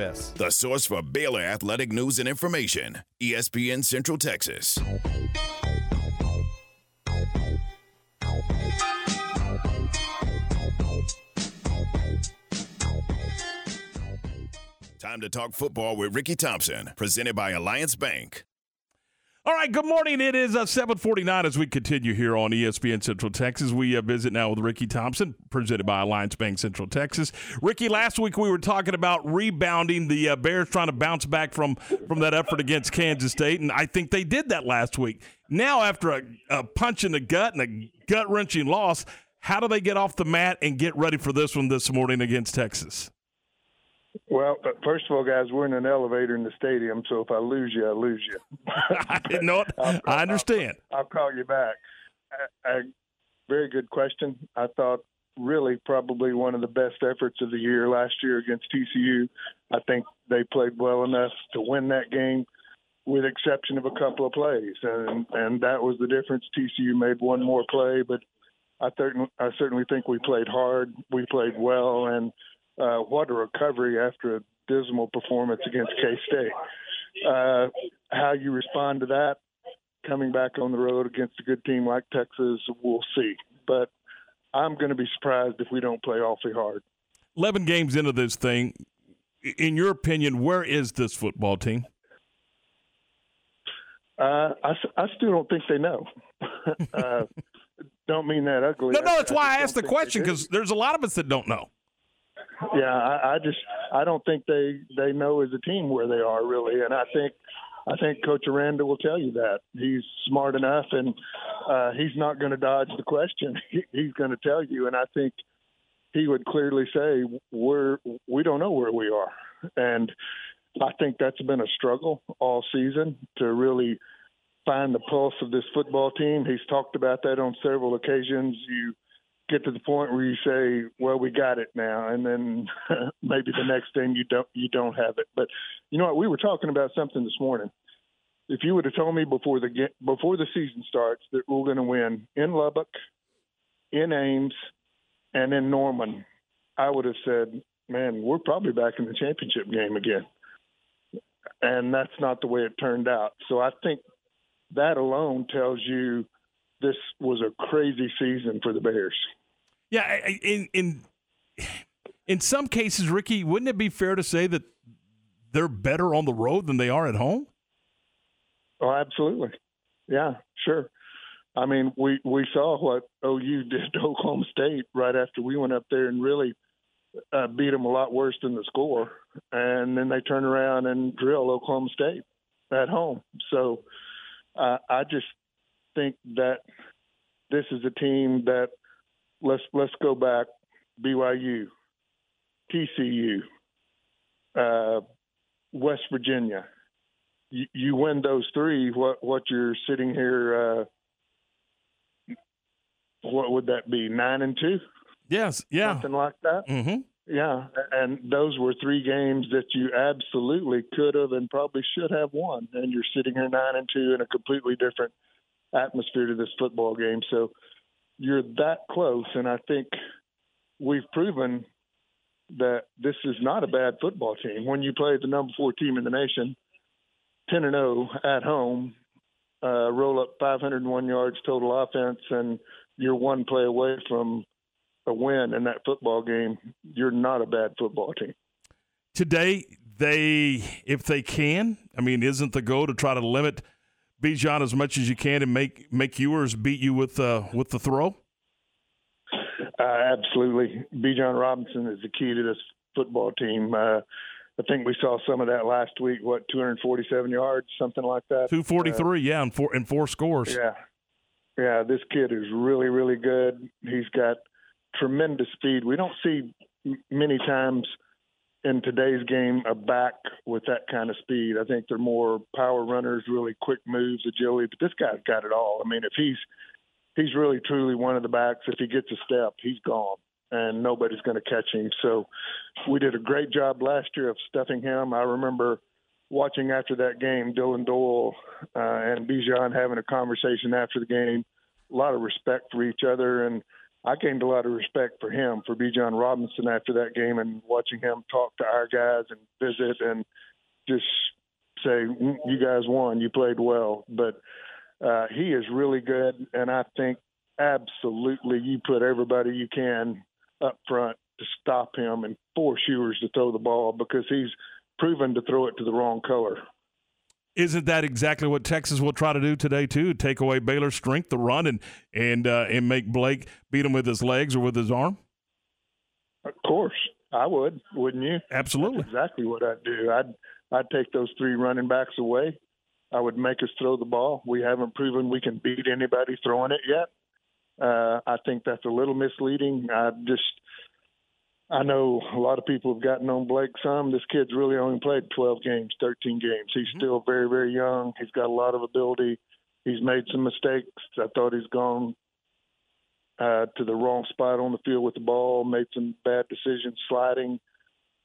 The source for Baylor athletic news and information, ESPN Central Texas. Time to talk football with Ricky Thompson, presented by Alliance Bank. All right, good morning. It is uh, 749 as we continue here on ESPN Central Texas. We uh, visit now with Ricky Thompson, presented by Alliance Bank Central Texas. Ricky, last week we were talking about rebounding the uh, Bears trying to bounce back from, from that effort against Kansas State, and I think they did that last week. Now, after a, a punch in the gut and a gut wrenching loss, how do they get off the mat and get ready for this one this morning against Texas? Well, first of all, guys, we're in an elevator in the stadium, so if I lose you, I lose you. (laughs) I didn't know. it. (laughs) I understand. I'll, I'll, call you back. A, a very good question. I thought really probably one of the best efforts of the year last year against TCU. I think they played well enough to win that game, with exception of a couple of plays, and and that was the difference. TCU made one more play, but I certainly I certainly think we played hard. We played well, and uh, what a recovery after a dismal performance against K State. Uh, how you respond to that, coming back on the road against a good team like Texas, we'll see. But I'm going to be surprised if we don't play awfully hard. 11 games into this thing, in your opinion, where is this football team? Uh, I, I still don't think they know. (laughs) uh, don't mean that ugly. No, no, that's I, why I I asked the question because there's a lot of us that don't know. Yeah, I, I just I don't think they they know as a team where they are really, and I think I think Coach Aranda will tell you that he's smart enough, and uh, he's not going to dodge the question. (laughs) He, he's going to tell you, and I think he would clearly say we're we don't know where we are, and I think that's been a struggle all season to really find the pulse of this football team. He's talked about that on several occasions. You get to the point where you say, "Well, we got it now," and then (laughs) maybe the next thing you don't you don't have it. But you know what? We were talking about something this morning. If you would have told me before the before the season starts that we're going to win in Lubbock, in Ames, and in Norman, I would have said, "Man, we're probably back in the championship game again." And that's not the way it turned out. So I think that alone tells you this was a crazy season for the Bears. Yeah, in in in some cases, Ricky, wouldn't it be fair to say that they're better on the road than they are at home? Oh, absolutely. Yeah, sure. I mean, we we saw what OU did to (laughs) Oklahoma State right after we went up there and really uh, beat them a lot worse than the score, and then they turn around and drill Oklahoma State at home. So uh, I just think that this is a team that let's let's go back BYU, TCU, uh, West Virginia. You, you, win those three. What what you're sitting here? Uh, what would that be? Nine and two. Yes. Yeah. Something like that. Mm-hmm. Yeah, and those were three games that you absolutely could have and probably should have won. And you're sitting here nine and two in a completely different atmosphere to this football game. So you're that close, and I think we've proven that this is not a bad football team. When you play the number four team in the nation, ten and zero at home, uh, roll up 501 yards total offense, and you're one play away from a win in that football game, you're not a bad football team. Today, they, if they can, I mean, isn't the goal to try to limit Bijan as much as you can and make make Ewers beat you with uh, with the throw? Uh, absolutely, Bijan Robinson is the key to this football team. Uh, I think we saw some of that last week. What 247 yards, something like that. 243, yeah, and four and four scores. Yeah, yeah. This kid is really, really good. He's got tremendous speed. We don't see many times in today's game a back with that kind of speed. I think they're more power runners, really quick moves, agility. But this guy's got it all. I mean, if he's he's really truly one of the backs. If he gets a step, he's gone, and nobody's going to catch him. So we did a great job last year of stuffing him. I remember watching after that game, Dillon Doyle uh, and Bijan having a conversation after the game. A lot of respect for each other, and I gained a lot of respect for him, for Bijan Robinson after that game, and watching him talk to our guys and visit and just say, mm, "You guys won. You played well." But uh, he is really good, and I think absolutely you put everybody you can up front to stop him and force Ewers to throw the ball because he's proven to throw it to the wrong color. Isn't that exactly what Texas will try to do today too? Take away Baylor's strength, the run, and and uh, and make Blake beat him with his legs or with his arm. Of course, I would, wouldn't you? Absolutely, That's exactly what I'd do. I'd I'd take those three running backs away. I would make us throw the ball. We haven't proven we can beat anybody throwing it yet. Uh, I think that's a little misleading. I just I know a lot of people have gotten on Blake some. This kid's really only played 12 games, 13 games. He's mm-hmm. still very, very young. He's got a lot of ability. He's made some mistakes. I thought he's gone uh, to the wrong spot on the field with the ball, made some bad decisions sliding.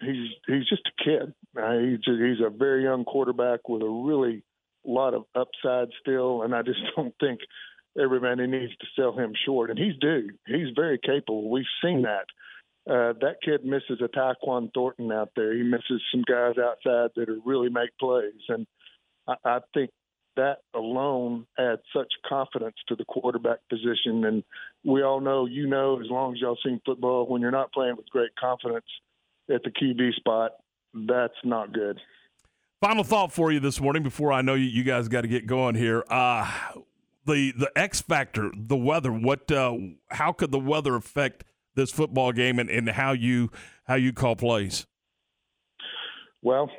He's he's just a kid. Uh, he's just, he's a very young quarterback with a really lot of upside still, and I just (laughs) don't think everybody needs to sell him short. And he's due. He's very capable. We've seen that uh, that kid misses a Tyquan Thornton out there. He misses some guys outside that are really make plays, and I, I think that alone adds such confidence to the quarterback position. And we all know, you know, as long as y'all seen football, when you're not playing with great confidence at the QB spot, that's not good. Final thought for you this morning before I know you, you guys got to get going here. Uh, the the X factor, the weather. What? Uh, how could the weather affect? This football game and, and how you how you call plays? Well,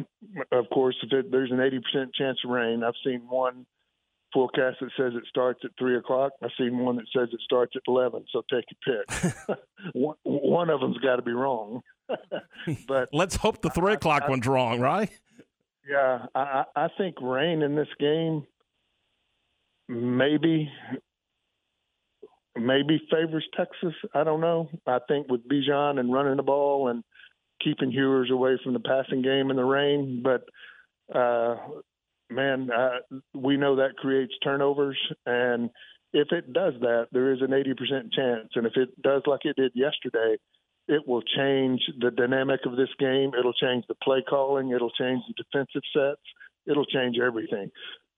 of course, if it, there's an 80% chance of rain, I've seen one forecast that says it starts at three o'clock. I've seen one that says it starts at 11. So take your pick. (laughs) one, one of them's got to be wrong. (laughs) but let's hope the three o'clock I, one's wrong, right? Yeah, I, I think rain in this game maybe maybe favors Texas. I don't know. I think with Bijan and running the ball and keeping Ewers away from the passing game in the rain, but uh, man, uh, we know that creates turnovers, and if it does that, there is an 80% chance. And if it does like it did yesterday, it will change the dynamic of this game. It'll change the play calling. It'll change the defensive sets. It'll change everything.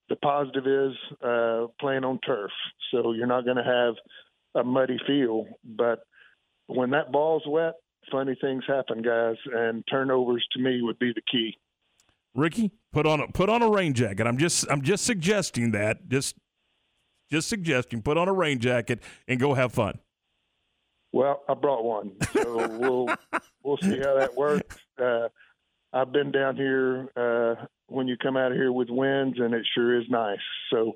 The positive is uh, playing on turf, so you're not going to have a muddy field. But when that ball's wet, funny things happen, guys, and turnovers to me would be the key. Ricky, put on a put on a rain jacket. I'm just I'm just suggesting that. Just just suggesting put on a rain jacket and go have fun. Well, I brought one, so we'll (laughs) we'll see how that works. Uh, I've been down here uh, when you come out of here with winds, and it sure is nice. So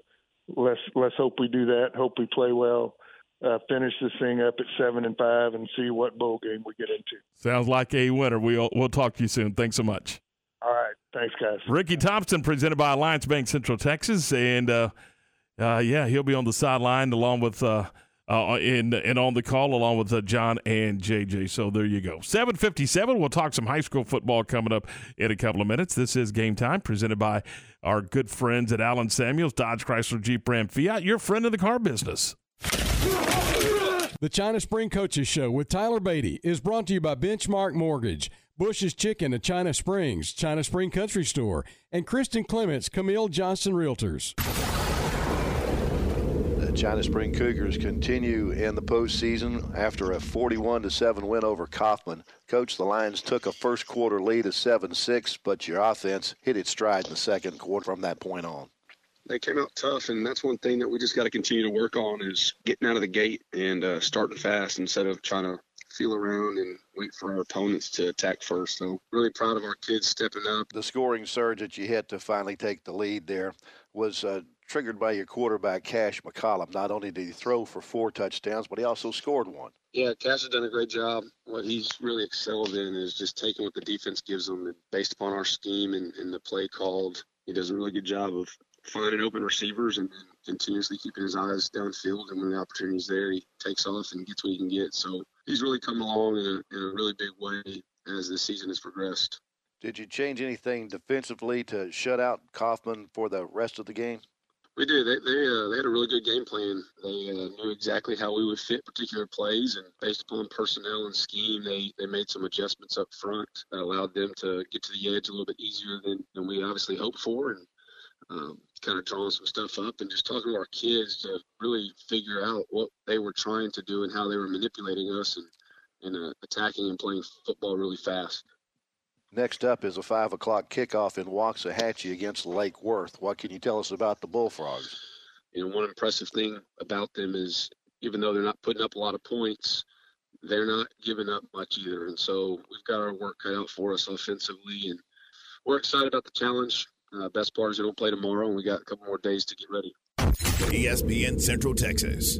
let's let's hope we do that. Hope we play well uh, finish this thing up at seven and five and see what bowl game we get into. Sounds like a winner. We'll we'll talk to you soon. Thanks so much. All right, thanks, guys. Ricky Thompson, presented by Alliance Bank Central Texas, and uh, uh, yeah, he'll be on the sideline along with. Uh, uh, and, and on the call along with uh, John and JJ. So there you go. 757. We'll talk some high school football coming up in a couple of minutes. This is Game Time presented by our good friends at Allen Samuels, Dodge Chrysler Jeep Ram Fiat, your friend in the car business. The China Spring Coaches Show with Tyler Beatty is brought to you by Benchmark Mortgage, Bush's Chicken at China Springs, China Spring Country Store, and Kristen Clements, Camille Johnson Realtors. The China Spring Cougars continue in the postseason after a 41 7 win over Kaufman. Coach, the Lions took a first quarter lead of 7 6, but your offense hit its stride in the second quarter from that point on they came out tough, and that's one thing that we just got to continue to work on is getting out of the gate and uh, starting fast instead of trying to feel around and wait for our opponents to attack first. So really proud of our kids stepping up. The scoring surge that you hit to finally take the lead there was uh, triggered by your quarterback, Cash McCollum. Not only did he throw for four touchdowns, but he also scored one. Yeah, Cash has done a great job. What he's really excelled in is just taking what the defense gives him and based upon our scheme and, and the play called. He does a really good job of finding open receivers and, continuously keeping his eyes downfield. And when the opportunity's there, he takes off and gets what he can get. So he's really come along in a, in a really big way as the season has progressed. Did you change anything defensively to shut out Kaufman for the rest of the game? We did. They they, uh, they had a really good game plan. They uh, knew exactly how we would fit particular plays, and based upon personnel and scheme, they, they made some adjustments up front that allowed them to get to the edge a little bit easier than, than we obviously hoped for, and um, kind of drawing some stuff up and just talking to our kids to really figure out what they were trying to do and how they were manipulating us and and uh, attacking and playing football really fast. Next up is a 5 o'clock kickoff in Waxahachie against Lake Worth. What can you tell us about the Bullfrogs? You know, one impressive thing about them is even though they're not putting up a lot of points, they're not giving up much either. And so we've got our work cut out for us offensively, and we're excited about the challenge. Uh, best part is we don't play tomorrow, and we got a couple more days to get ready. ESPN Central Texas.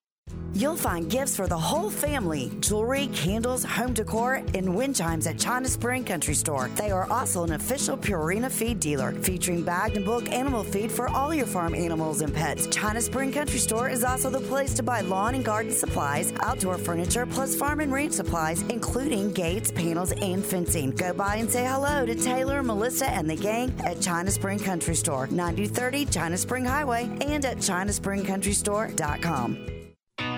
You'll find gifts for the whole family jewelry, candles, home decor, and wind chimes at China Spring Country Store. They are also an official Purina feed dealer featuring bagged and bulk animal feed for all your farm animals and pets. China Spring Country Store is also the place to buy lawn and garden supplies, outdoor furniture, plus farm and ranch supplies, including gates, panels, and fencing. Go by and say hello to Taylor, Melissa, and the gang at China Spring Country Store, 9030 China Spring Highway, and at chinaspringcountrystore.com.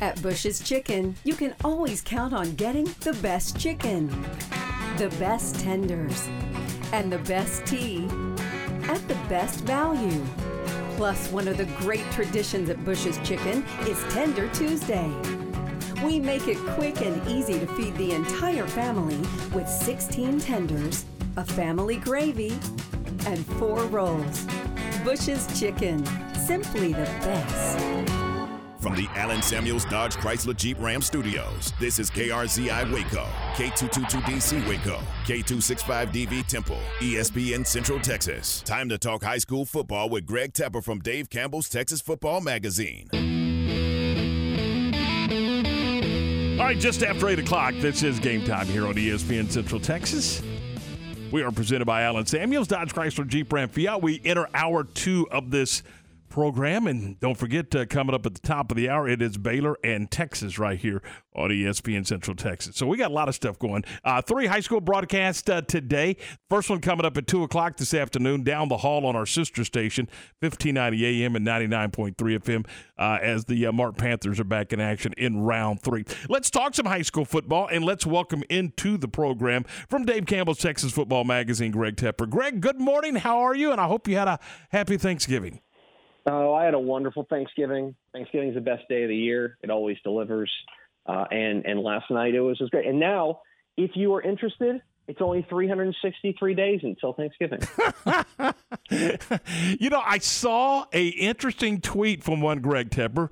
At Bush's Chicken, you can always count on getting the best chicken, the best tenders, and the best tea at the best value. Plus, one of the great traditions at Bush's Chicken is Tender Tuesday. We make it quick and easy to feed the entire family with 16 tenders, a family gravy, and four rolls. Bush's Chicken, simply the best. From the Allen Samuels Dodge Chrysler Jeep Ram Studios, this is KRZI Waco, K222DC Waco, K265DV Temple, ESPN Central Texas. Time to talk high school football with Greg Tepper from Dave Campbell's Texas Football Magazine. All right, just after 8 o'clock, this is game time here on ESPN Central Texas. We are presented by Allen Samuels, Dodge Chrysler Jeep Ram Fiat. We enter hour two of this program. And don't forget, uh, coming up at the top of the hour, it is Baylor and Texas right here on ESPN Central Texas. So we got a lot of stuff going. Uh, three high school broadcasts uh, today. First one coming up at 2 o'clock this afternoon down the hall on our sister station, 1590 AM and 99.3 FM, uh, as the uh, Mart Panthers are back in action in round three. Let's talk some high school football and let's welcome into the program from Dave Campbell's Texas Football Magazine, Greg Tepper. Greg, good morning. How are you? And I hope you had a happy Thanksgiving. Oh, I had a wonderful Thanksgiving. Thanksgiving is the best day of the year. It always delivers. Uh, and and last night it was just great. And now, if you are interested, it's only 363 days until Thanksgiving. (laughs) you know, I saw a interesting tweet from one Greg Tepper.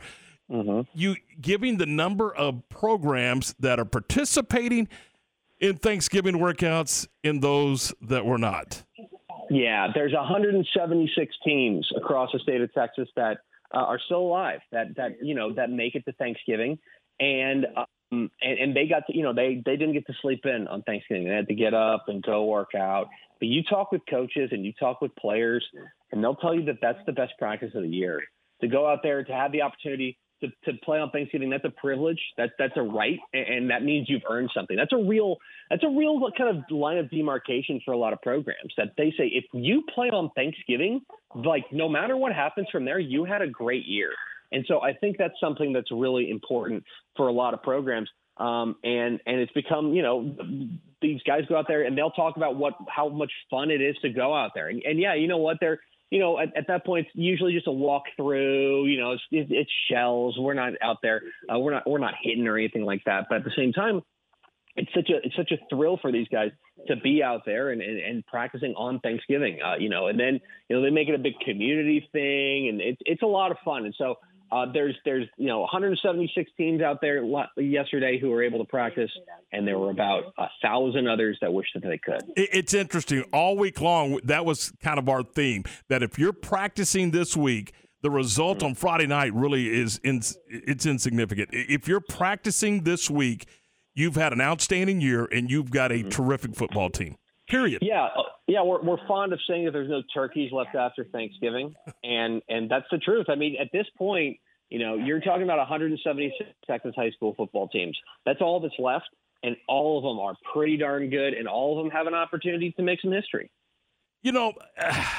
Mm-hmm. You giving the number of programs that are participating in Thanksgiving workouts in those that were not. Yeah, there's 176 teams across the state of Texas that uh, are still alive that that you know that make it to Thanksgiving, and uh, and, and they got to, you know, they they didn't get to sleep in on Thanksgiving. They had to get up and go work out. But you talk with coaches and you talk with players, and they'll tell you that that's the best practice of the year. To go out there to have the opportunity to, to play on Thanksgiving, that's a privilege. That's that's a right, and, that means you've earned something. That's a real that's a real kind of line of demarcation for a lot of programs. That they say if you play on Thanksgiving, like no matter what happens from there, you had a great year. And so I think that's something that's really important for a lot of programs. Um, and and it's become you know these guys go out there and they'll talk about what how much fun it is to go out there and, and yeah you know what they're you know at, at that point it's usually just a walk through you know it's, it's shells we're not out there uh, we're not we're not hitting or anything like that but at the same time it's such a it's such a thrill for these guys to be out there and, and, and practicing on Thanksgiving, uh, you know, and then you know they make it a big community thing, and it's it's a lot of fun. And so uh, there's there's you know 176 teams out there yesterday who were able to practice, and there were about a thousand others that wished that they could. It's interesting. All week long, that was kind of our theme. That if you're practicing this week, the result on Friday night really is in, it's insignificant. If you're practicing this week, you've had an outstanding year and you've got a mm-hmm. terrific football team. Period. Yeah, uh, yeah, we're we're fond of saying that there's no turkeys left after Thanksgiving, and and that's the truth. I mean, at this point, you know, you're talking about 176 Texas high school football teams. That's all that's left, and all of them are pretty darn good, and all of them have an opportunity to make some history. You know. Uh, (sighs)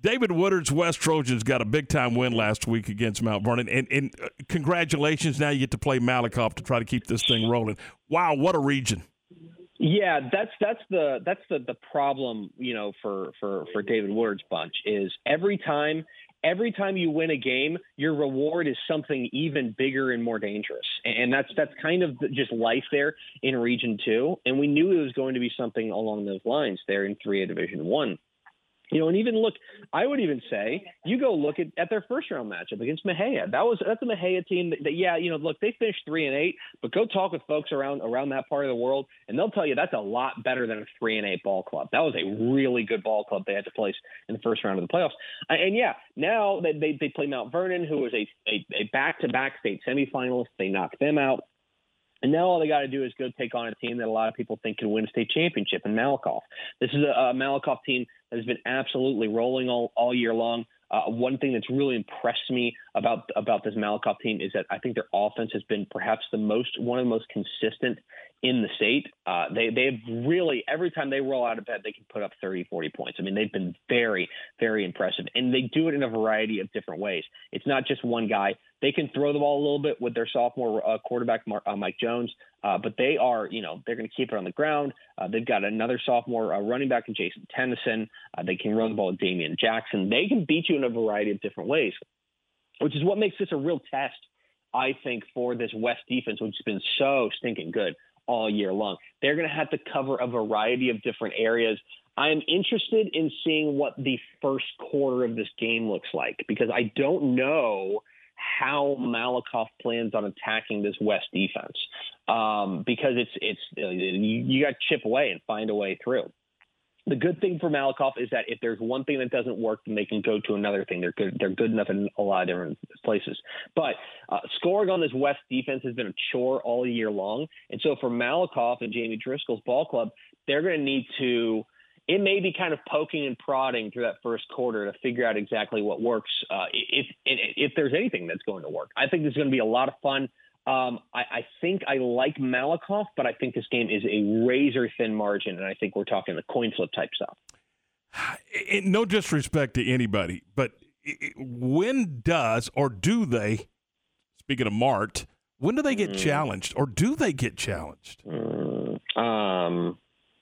David Woodard's West Trojans got a big time win last week against Mount Vernon, and, and uh, congratulations! Now you get to play Malakoff to try to keep this thing rolling. Wow, what a region! Yeah, that's that's the that's the the problem, you know, for for for David Woodard's bunch is every time every time you win a game, your reward is something even bigger and more dangerous. And that's that's kind of just life there in Region Two. And we knew it was going to be something along those lines there in Three A Division One. You know, and even look, I would even say you go look at, at their first round matchup against Mexia. That was that's a Mexia team that, that, yeah, you know, look, they finished three and eight, but go talk with folks around around that part of the world, and they'll tell you that's a lot better than a three and eight ball club. That was a really good ball club they had to place in the first round of the playoffs. And yeah, now they they, they play Mount Vernon, who was a a back to back state semifinalist. They knocked them out. And now all they got to do is go take on a team that a lot of people think can win a state championship in Malakoff. This is a, a Malakoff team that has been absolutely rolling all, all year long. Uh, one thing that's really impressed me about about this Malakoff team is that I think their offense has been perhaps the most one of the most consistent in the state. Uh, they they've really every time they roll out of bed, they can put up 30, 40 points. I mean, they've been very very impressive, and they do it in a variety of different ways. It's not just one guy. They can throw the ball a little bit with their sophomore uh, quarterback Mark, uh, Mike Jones, uh, but they are you know they're going to keep it on the ground. Uh, they've got another sophomore uh, running back in Jason Tennyson. they can run the ball with Damian Jackson. They can beat you in a variety of different ways, which is what makes this a real test. I think for this West defense, which has been so stinking good all year long. They're going to have to cover a variety of different areas. I'm interested in seeing what the first quarter of this game looks like because I don't know how Malakoff plans on attacking this West defense um, because it's it's you, you got to chip away and find a way through. The good thing for Malakoff is that if there's one thing that doesn't work, then they can go to another thing. They're good. They're good enough in a lot of different places. But uh, scoring on this West defense has been a chore all year long, and so for Malakoff and Jamie Driskell's ball club, they're going to need to. It may be kind of poking and prodding through that first quarter to figure out exactly what works. Uh, if, if there's anything that's going to work, I think there's going to be a lot of fun. Um, I, I, think I like Malakoff, but I think this game is a razor thin margin, and I think we're talking the coin flip type stuff. (sighs) no disrespect to anybody, but when does or do they? Speaking of Mart, when do they get mm. challenged, or do they get challenged? Mm. Um,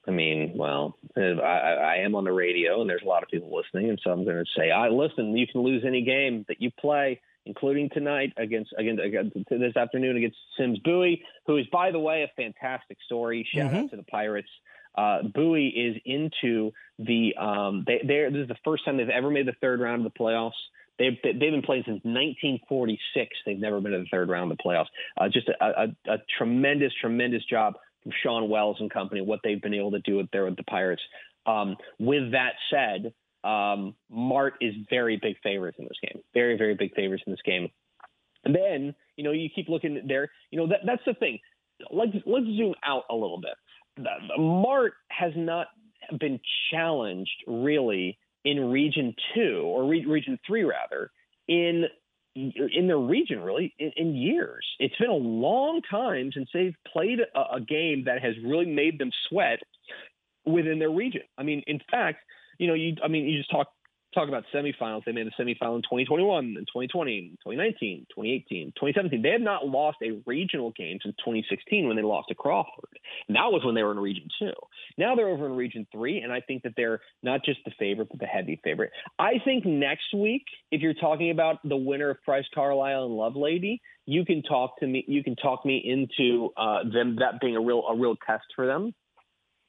I mean, well, I, I am on the radio, and there's a lot of people listening, and so I'm going to say, I listen. You can lose any game that you play including tonight against against, against this afternoon against Sims Bowie, who is by the way a fantastic story. Shout mm-hmm. out to the Pirates. Uh, Bowie is into the um, they they this is the first time they've ever made the third round of the playoffs. They've they've been playing since 1946. They've never been in the third round of the playoffs. Uh, just a, a, a tremendous tremendous job from Sean Wells and company. What they've been able to do there with the Pirates. Um, with that said, um, Mart is very big favorites in this game. Very, very big favorites in this game. And then, you know, you keep looking there. You know, that, that's the thing. let's let's zoom out a little bit. Mart has not been challenged really in Region Two or re- Region Three rather in in their region really in, in, years. It's been a long time since they've played a, a game that has really made them sweat within their region. I mean, in fact, you know, you I mean, you just talk talk about semifinals. They made a semifinal in 2021, in 2020, 2019, 2018, 2017. They have not lost a regional game since 2016 when they lost to Crawford. And that was when they were in Region Two. Now they're over in Region Three, and I think that they're not just the favorite, but the heavy favorite. I think next week, if you're talking about the winner of Price Carlisle and Lovelady, you can talk to me. You can talk me into uh, them that being a real a real test for them.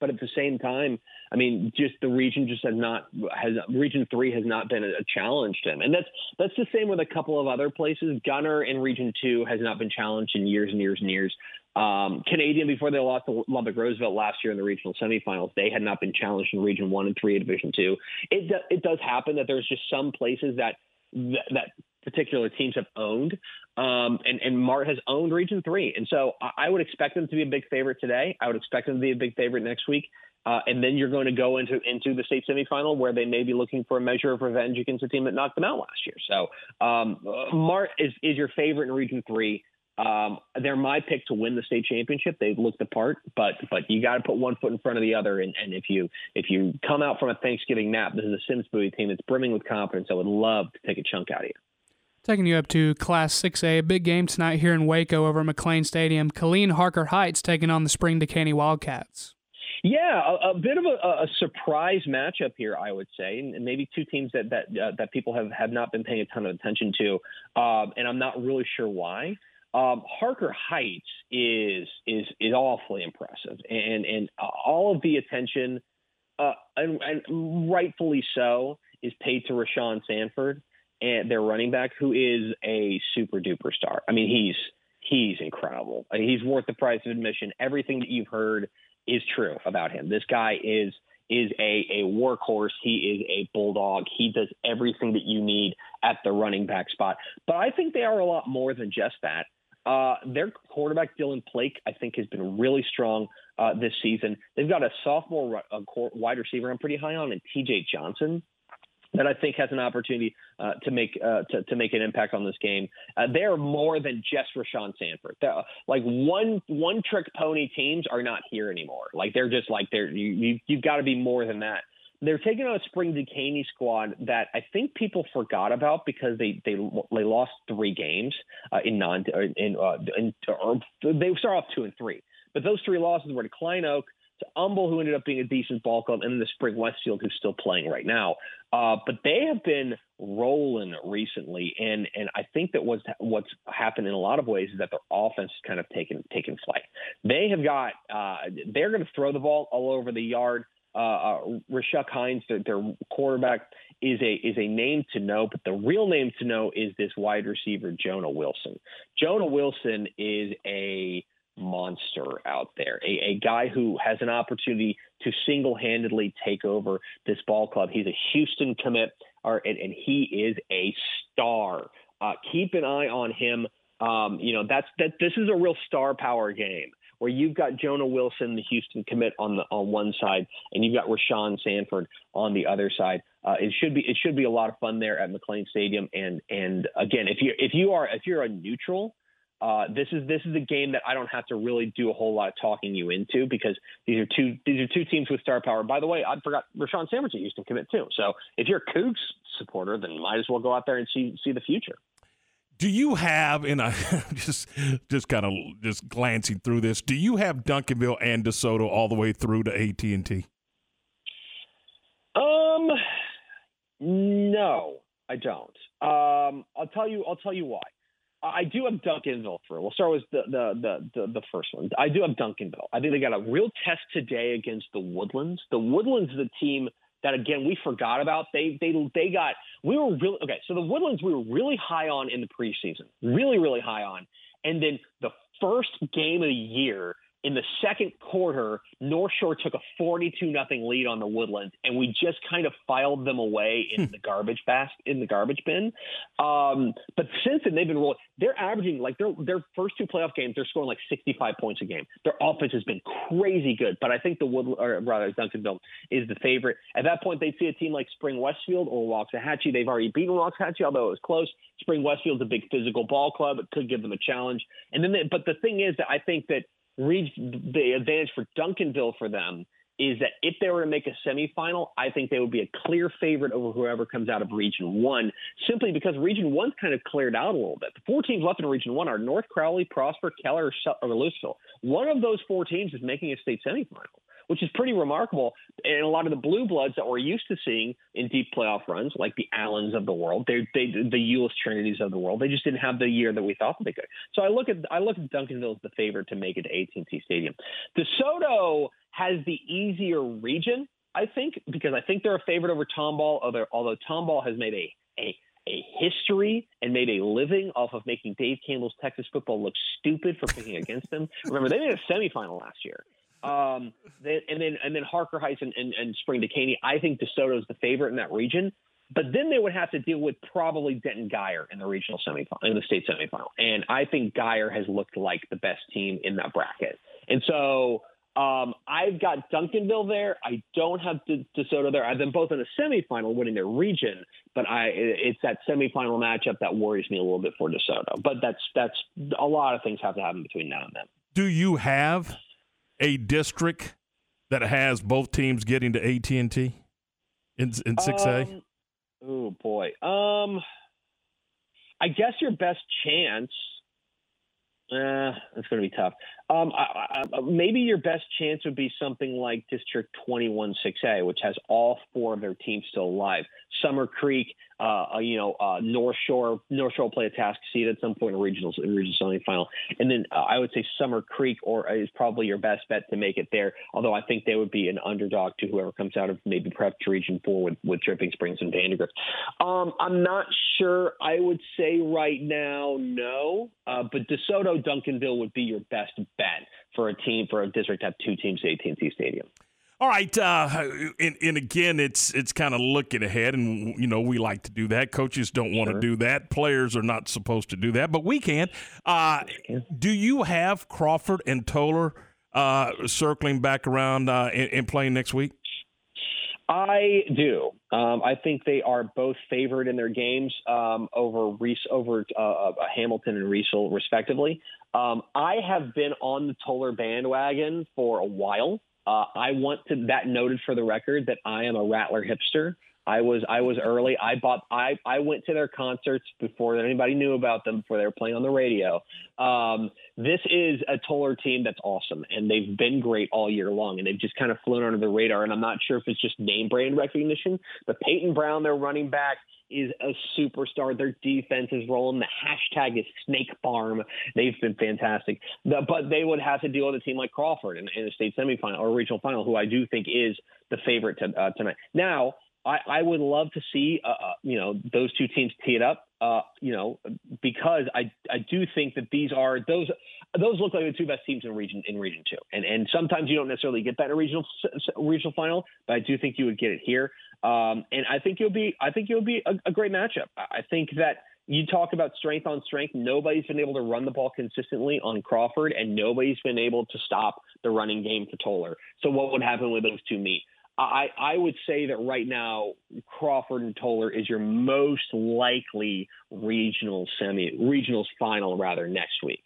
But at the same time, I mean, just the region just has not has region three has not been a, challenge to him, and that's that's the same with a couple of other places. Gunter in region two has not been challenged in years and years and years. Um, Canadian before they lost to Lubbock Roosevelt last year in the regional semifinals, they had not been challenged in Region One and Three Division Two. It it does happen that there's just some places that, that particular teams have owned. Um, and, and Mart has owned Region 3. And so I would expect them to be a big favorite today. I would expect them to be a big favorite next week. Uh, and then you're going to go into into the state semifinal where they may be looking for a measure of revenge against the team that knocked them out last year. So um, Mart is, is your favorite in Region 3. Um, they're my pick to win the state championship. They've looked the part, but but you got to put one foot in front of the other. And, and if you if you come out from a Thanksgiving nap, this is a Sims Bowie team that's brimming with confidence. I would love to take a chunk out of you. Taking you up to Class 6A, a big game tonight here in Waco over McLane Stadium. Killeen Harker Heights taking on the Spring Dekaney Wildcats. Yeah, a, a bit of a, a, surprise matchup here, I would say, and maybe two teams that that uh, that people have, have not been paying a ton of attention to, um, and I'm not really sure why. Um, Harker Heights is is is awfully impressive, and and all of the attention, uh, and, and rightfully so, is paid to Rashawn Sanford and their running back, who is a super duper star. I mean, he's he's incredible. He's worth the price of admission. Everything that you've heard is true about him. This guy is is a, a workhorse. He is a bulldog. He does everything that you need at the running back spot. But I think they are a lot more than just that. Uh, their quarterback Dylan Plake, I think, has been really strong uh, this season. They've got a sophomore uh, wide receiver I'm pretty high on, and T.J. Johnson, that I think has an opportunity uh, to make uh, to, to make an impact on this game. Uh, they are more than just Rashawn Sanford. They're, like one one trick pony teams are not here anymore. Like they're just like they're you, you you've got to be more than that. They're taking on a Spring Dekaney squad that I think people forgot about because they they they lost three games uh, in non in, uh, in they start off two and three. But those three losses were to Klein Oak, to Humble, who ended up being a decent ball club, and then the Spring Westfield, who's still playing right now. Uh, but they have been rolling recently, and and I think that what's what's happened in a lot of ways is that their offense has kind of taken taken flight. They have got uh, they're going to throw the ball all over the yard. Uh, uh, Rashuk Hines, their, their quarterback, is a is a name to know, but the real name to know is this wide receiver Jonah Wilson. Jonah Wilson is a monster out there, a, a guy who has an opportunity to single handedly take over this ball club. He's a Houston commit, or, and, and he is a star. Uh, keep an eye on him. Um, you know that's that. This is a real star power game where you've got Jonah Wilson, the Houston commit on the on one side, and you've got Rashawn Sanford on the other side. Uh, it should be it should be a lot of fun there at McLane Stadium. And and again, if you if you are if you're a neutral, uh, this is this is a game that I don't have to really do a whole lot of talking you into because these are two these are two teams with star power. By the way, I forgot Rashawn Sanders at Houston commit too. So if you're a Cougs supporter, then might as well go out there and see see the future. Do you have in a (laughs) just just kind of just glancing through this? Do you have Duncanville and DeSoto all the way through to AT and T? Um, no, I don't. Um, I'll tell you. I'll tell you why. I do have Duncanville through. We'll start with the, the the, the the first one. I do have Duncanville. I think they got a real test today against the Woodlands. The Woodlands is a team that again we forgot about. They they they got we were really okay. So the Woodlands we were really high on in the preseason, really really high on, and then the first game of the year in the second quarter, North Shore took a 42 nothing lead on the Woodlands, and we just kind of filed them away in the garbage basket in the garbage bin. Um, but since then, they've been rolling. They're averaging like their their first two playoff games, they're scoring like 65 points a game. Their offense has been crazy good, but I think the Wood or rather Duncanville is the favorite. At that point, they'd see a team like Spring Westfield or Waxahachie. They've already beaten Waxahachie, although it was close. Spring Westfield's a big physical ball club. It could give them a challenge. And then, they, but the thing is that I think that the advantage for Duncanville for them is that if they were to make a semifinal, I think they would be a clear favorite over whoever comes out of Region One, simply because Region One's kind of cleared out a little bit. The four teams left in Region One are North Crowley, Prosper, Keller, or Louisville. One of those four teams is making a state semifinal which is pretty remarkable. And a lot of the blue bloods that we're used to seeing in deep playoff runs, like the Allens of the world, they, the Euless Trinities of the world, they just didn't have the year that we thought they could. So I look at I look at Duncanville as the favorite to make it to AT&T Stadium. DeSoto has the easier region, I think, because I think they're a favorite over Tomball. Although although Tomball has made a a a history and made a living off of making Dave Campbell's Texas football look stupid for picking against them. (laughs) Remember, they made a semifinal last year. Um, then, and then and then Harker Heights and, and, and Spring Dekaney. I think DeSoto is the favorite in that region. But then they would have to deal with probably Denton Guyer in the regional semifinal, in the state semifinal. And I think Guyer has looked like the best team in that bracket. And so um, I've got Duncanville there. I don't have De- DeSoto there. I've been both in a semifinal winning their region, but I it's that semifinal matchup that worries me a little bit for DeSoto. But that's that's a lot of things have to happen between now and then. Do you have a district that has both teams getting to AT and T in in six A? Um, oh boy, um, I guess your best chance. Uh, it's going to be tough. Um, I, I, maybe your best chance would be something like District 21 6A, which has all four of their teams still alive. Summer Creek, uh, you know, uh, North Shore, North Shore will play a task seed at some point in regional in regional semifinal, and then uh, I would say Summer Creek or is probably your best bet to make it there. Although I think they would be an underdog to whoever comes out of maybe perhaps Region Four with with Dripping Springs and Vandegrift. Um, I'm not sure. I would say right now no, uh, but DeSoto Duncanville would be your best bet for a team for a district to have two teams at AT&T Stadium. All right, uh, and, and, again, it's it's kind of looking ahead, and you know we like to do that. Coaches don't want sure. to do that. Players are not supposed to do that, but we can. Uh, do you have Crawford and Tolar uh, circling back around uh, and, and, playing next week? I do. Um, I think they are both favored in their games um, over Reese, over uh, uh, Hamilton and Riesel, respectively. Um, I have been on the Tolar bandwagon for a while. Uh, I want to that noted for the record that I am a Rattler hipster. I was I was early. I bought I I went to their concerts before anybody knew about them before they were playing on the radio. Um, this is a Tolar team that's awesome, and they've been great all year long, and they've just kind of flown under the radar. And I'm not sure if it's just name brand recognition, but Peyton Brown, their running back, is a superstar. Their defense is rolling. The hashtag is Snake Farm. They've been fantastic. The, but they would have to deal with a team like Crawford in, in a state semifinal or regional final, who I do think is the favorite to, uh, tonight. Now, I, I would love to see, uh, uh, you know, those two teams tee it up, uh, you know, because I I do think that these are those those look like the two best teams in region in region two, and and sometimes you don't necessarily get that in regional regional final, but I do think you would get it here, um, and I think you'll be I think you'll be a, a great matchup. I think that you talk about strength on strength. Nobody's been able to run the ball consistently on Crawford, and nobody's been able to stop the running game for Tolar. So what would happen when those two meet? I, I would say that right now Crawford and Tolar is your most likely regional semi regionals final rather next week.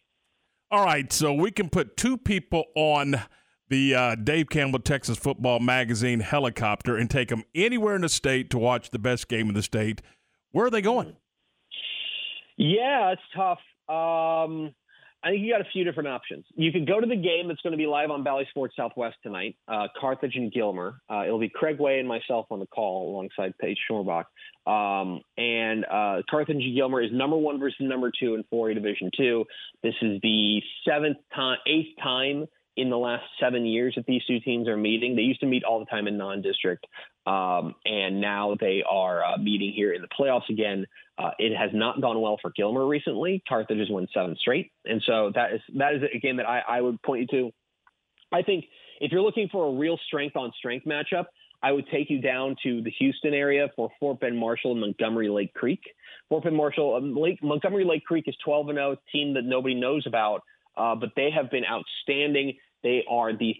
All right, so we can put two people on the uh, Dave Campbell Texas Football Magazine helicopter and take them anywhere in the state to watch the best game in the state. Where are they going? Yeah, it's tough. Um, I think you got a few different options. You could go to the game that's going to be live on Bally Sports Southwest tonight, uh, Carthage and Gilmer. Uh, it'll be Craig Way and myself on the call alongside Paige Shorbach. Um, and uh, Carthage and Gilmer is number one versus number two in 4A Division Two. This is the seventh time, eighth time in the last seven years that these two teams are meeting. They used to meet all the time in non-district, um, and now they are uh, meeting here in the playoffs again. Uh, it has not gone well for Gilmer recently. Carthage has won seven straight, and so that is that is a game that I, I would point you to. I think if you're looking for a real strength on strength matchup, I would take you down to the Houston area for Fort Bend Marshall and Montgomery Lake Creek. Fort Bend Marshall, um, Lake, Montgomery Lake Creek is 12 and 0, team that nobody knows about, uh, but they have been outstanding. They are the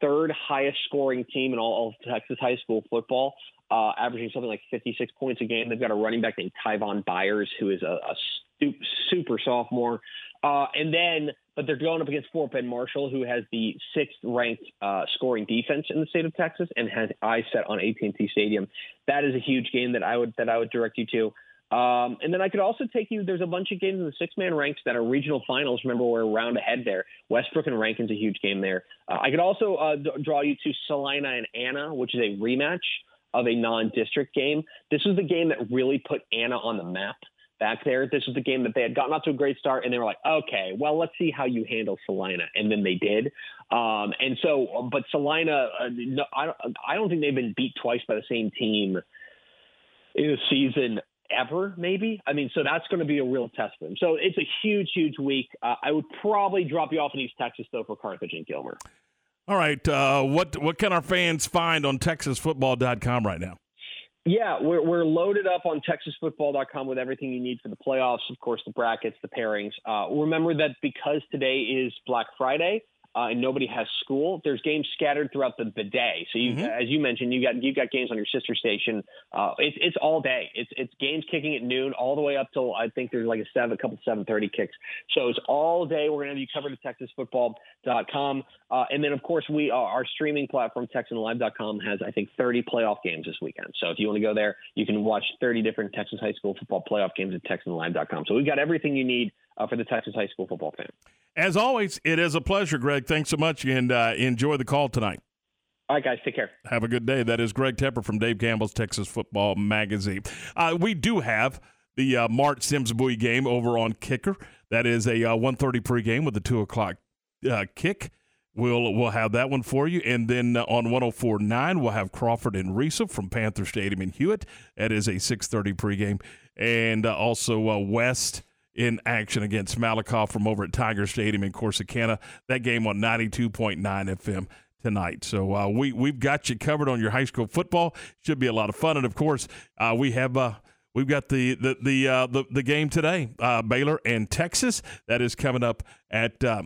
third highest scoring team in all of Texas high school football, uh, averaging something like 56 points a game. They've got a running back named Tyvon Byers, who is a, a super sophomore. Uh, and then, but they're going up against Fort Bend Marshall, who has the sixth ranked uh, scoring defense in the state of Texas and has eyes set on AT&T Stadium. That is a huge game that I would that I would direct you to. Um, and then I could also take you. There's a bunch of games in the six-man ranks that are regional finals. Remember, we're round ahead there. Westbrook and Rankin's a huge game there. Uh, I could also uh, d- draw you to Celina and Anna, which is a rematch of a non-district game. This was the game that really put Anna on the map back there. This was the game that they had gotten off to a great start, and they were like, okay, well, let's see how you handle Celina, and then they did. Um, and so, but Celina, uh, no, I, don't, I don't think they've been beat twice by the same team in a season ever, maybe. I mean, so that's going to be a real test for them. So it's a huge, huge week. Uh, I would probably drop you off in East Texas though for Carthage and Gilmer. All right, uh, what what can our fans find on TexasFootball.com right now? Yeah, we're, we're loaded up on TexasFootball.com with everything you need for the playoffs. Of course, the brackets, the pairings. Uh, remember that because today is Black Friday, uh, and nobody has school, there's games scattered throughout the, the day. So you, mm-hmm. as you mentioned, you got you got games on your sister station. Uh, it's it's all day. It's it's games kicking at noon all the way up till I think there's like a seven, a couple seven thirty kicks. So it's all day. We're gonna have you covered at TexasFootball.com, uh, and then of course we uh, our streaming platform TexanLive.com has I think 30 playoff games this weekend. So if you want to go there, you can watch 30 different Texas high school football playoff games at TexanLive.com. So we've got everything you need uh, for the Texas high school football fan. As always, it is a pleasure, Greg. Thanks so much, and uh, enjoy the call tonight. All right, guys, take care. Have a good day. That is Greg Tepper from Dave Campbell's Texas Football Magazine. Uh, we do have the uh, Mart Sims Bowie game over on Kicker. That is a uh, 1.30 pregame with a 2 o'clock uh, kick. We'll we'll have that one for you, and then uh, on 104.9 we'll have Crawford and Riesel from Panther Stadium in Hewitt. That is a 6:30 pregame, and uh, also uh, West in action against Malakoff from over at Tiger Stadium in Corsicana. That game on 92.9 FM tonight. So uh, we we've got you covered on your high school football. Should be a lot of fun, and of course uh, we have. Uh, we've got the the the, uh, the, the game today, uh, Baylor and Texas. That is coming up at uh,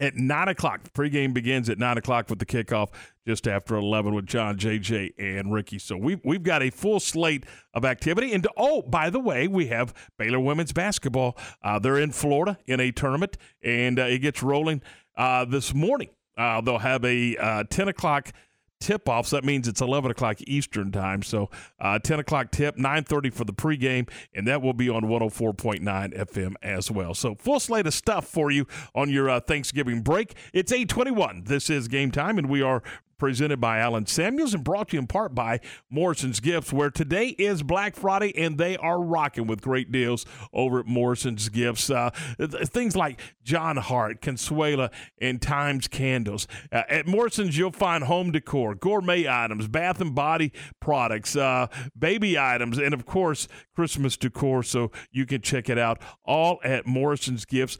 at 9 o'clock. The pregame begins at 9 o'clock with the kickoff just after 11 with John, JJ, and Ricky. So we've, we've got a full slate of activity. And oh, by the way, we have Baylor women's basketball. Uh, they're in Florida in a tournament, and uh, it gets rolling uh, this morning. Uh, they'll have a uh, 10 o'clock tip off. So that means it's 11 o'clock Eastern time. So uh, 10 o'clock tip, 9.30 for the pregame, and that will be on 104.9 FM as well. So full slate of stuff for you on your uh, Thanksgiving break. It's 821. This is game time, and we are presented by Allen Samuels and brought to you in part by Morrison's Gifts, where today is Black Friday and they are rocking with great deals over at Morrison's Gifts. Uh, things like John Hart, Consuela, and Times Candles. Uh, at Morrison's, you'll find home decor, gourmet items, bath and body products, uh, baby items, and of course, Christmas decor. So you can check it out all at Morrison's Gifts.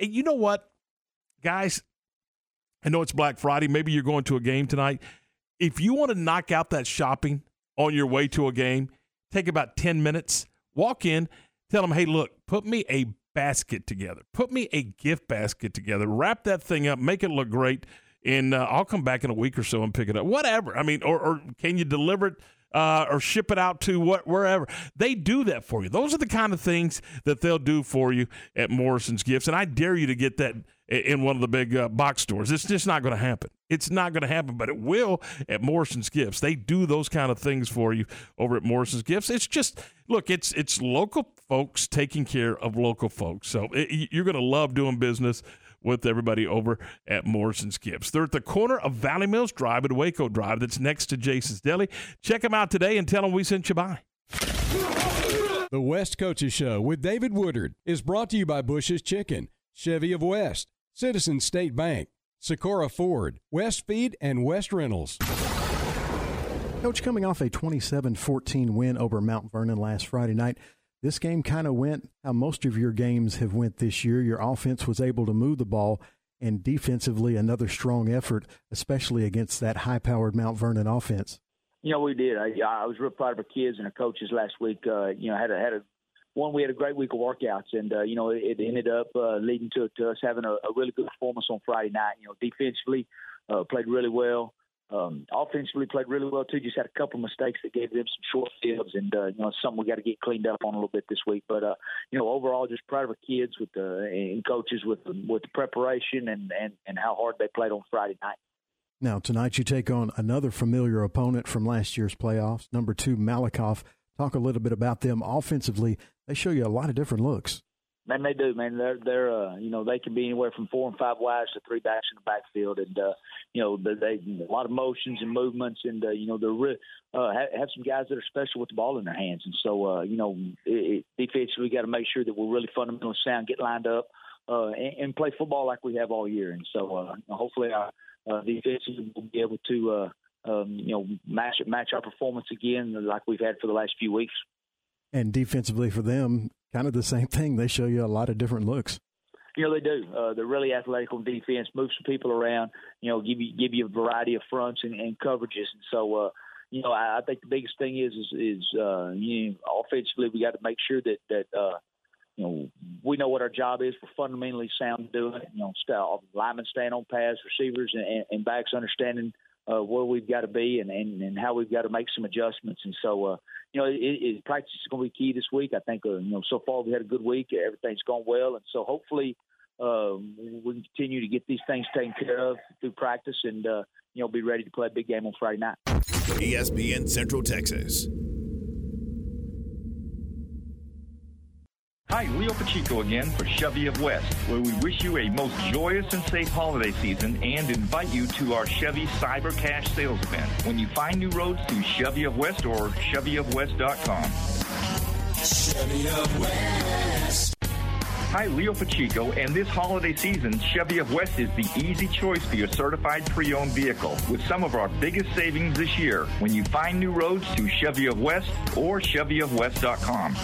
You know what, guys? I know it's Black Friday. Maybe you're going to a game tonight. If you want to knock out that shopping on your way to a game, take about 10 minutes, walk in, tell them, hey, look, put me a basket together. Put me a gift basket together. Wrap that thing up, make it look great, and uh, I'll come back in a week or so and pick it up. Whatever. I mean, or, or can you deliver it? Uh, or ship it out to what wherever they do that for you. Those are the kind of things that they'll do for you at Morrison's Gifts, and I dare you to get that in one of the big uh, box stores. It's just not going to happen. It's not going to happen, but it will at Morrison's Gifts. They do those kind of things for you over at Morrison's Gifts. It's just look, it's it's local folks taking care of local folks. So it, you're going to love doing business with everybody over at Morrison's Gifts. They're at the corner of Valley Mills Drive and Waco Drive. That's next to Jason's Deli. Check them out today and tell them we sent you by. The West Coaches Show with David Woodard is brought to you by Bush's Chicken, Chevy of West. Citizen State Bank, Socorro Ford, West Feed, and West Rentals. Coach, coming off a 27 14 win over Mount Vernon last Friday night, this game kind of went how most of your games have went this year. Your offense was able to move the ball and defensively another strong effort, especially against that high-powered Mount Vernon offense. You know, we did. I, I was real proud of our kids and our coaches last week. Uh, you know, had a had a one. We had a great week of workouts, and uh, you know, it, ended up uh, leading to, to us having a, a really good performance on Friday night. You know, defensively uh, played really well. Um, offensively played really well too. Just had a couple mistakes that gave them some short fields, and uh, you know something we got to get cleaned up on a little bit this week. But uh, you know overall, just proud of our kids with the and coaches with the, with the preparation and, and and how hard they played on Friday night. Now tonight you take on another familiar opponent from last year's playoffs, number two Malakoff. Talk a little bit about them offensively. They show you a lot of different looks. Man, they do, man. They're they're uh, you know they can be anywhere from four and five wides to three backs in the backfield, and uh, you know they, they a lot of motions and movements, and uh, you know they're re- uh, have, have some guys that are special with the ball in their hands, and so uh, you know it, it, defensively we got to make sure that we're really fundamentally sound, get lined up, uh, and, and play football like we have all year, and so uh, hopefully our uh, defense will be able to uh, um, you know match match our performance again like we've had for the last few weeks. And defensively for them, kind of the same thing. They show you a lot of different looks. You know they do. Uh, they're really athletic on defense, move some people around. You know, give you give you a variety of fronts and, and coverages. And so, uh, you know, I, I think the biggest thing is is, is uh, you know, offensively we got to make sure that that uh, you know we know what our job is. We're fundamentally sound doing it. You know, style, linemen staying on pads, receivers and, and backs understanding uh, where we've got to be and, and, and how we've got to make some adjustments. And so, uh, you know, it, it, practice is going to be key this week. I think, uh, you know, so far we had a good week. Everything's gone well. And so hopefully um, we can continue to get these things taken care of through practice and, uh, you know, be ready to play a big game on Friday night. ESPN Central Texas. Hi, Leo Pacheco again for Chevy of West, where we wish you a most joyous and safe holiday season and invite you to our Chevy Cyber Cash sales event when you find new roads through Chevy of West or ChevyofWest.com. Chevy of West. Hi, Leo Pacheco, and this holiday season, Chevy of West is the easy choice for your certified pre-owned vehicle with some of our biggest savings this year when you find new roads to Chevy of West or ChevyofWest.com.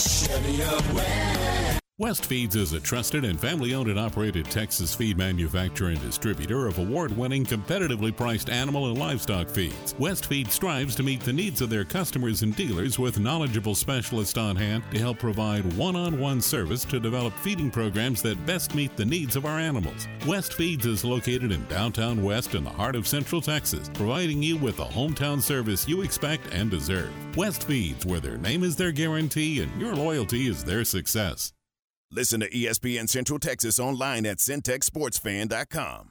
Chevy of West. Feeds is a trusted and family owned and operated Texas feed manufacturer and distributor of award winning, competitively priced animal and livestock feeds. West Feed strives to meet the needs of their customers and dealers with knowledgeable specialists on hand to help provide one on one service to develop feeding programs that best meet the needs of our animals. West Feeds is located in downtown West in the heart of Central Texas, providing you with the hometown service you expect and deserve. West Feeds, where their name is their guarantee and your loyalty is their success. Listen to ESPN Central Texas online at centexsportsfan.com.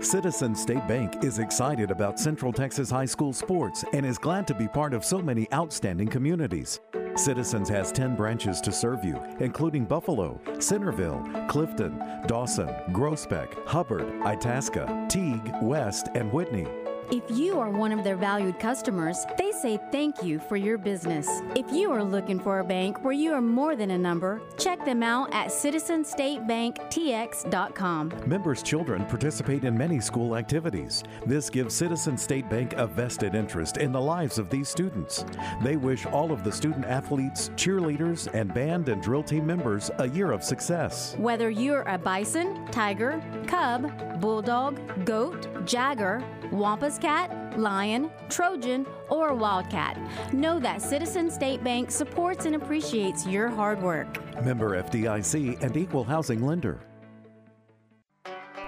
Citizen State Bank is excited about Central Texas high school sports and is glad to be part of so many outstanding communities. Citizens has 10 branches to serve you, including Buffalo, Centerville, Clifton, Dawson, Groesbeck, Hubbard, Itasca, Teague, West, and Whitney. If you are one of their valued customers, they say thank you for your business. If you are looking for a bank where you are more than a number, check them out at citizenstatebanktx.com. Members' children participate in many school activities. This gives Citizen State Bank a vested interest in the lives of these students. They wish all of the student athletes, cheerleaders, and band and drill team members a year of success. Whether you're a bison, tiger, cub, bulldog, goat, jagger, Wampus cat, lion, Trojan, or wildcat. Know that Citizen State Bank supports and appreciates your hard work. Member FDIC and equal housing lender.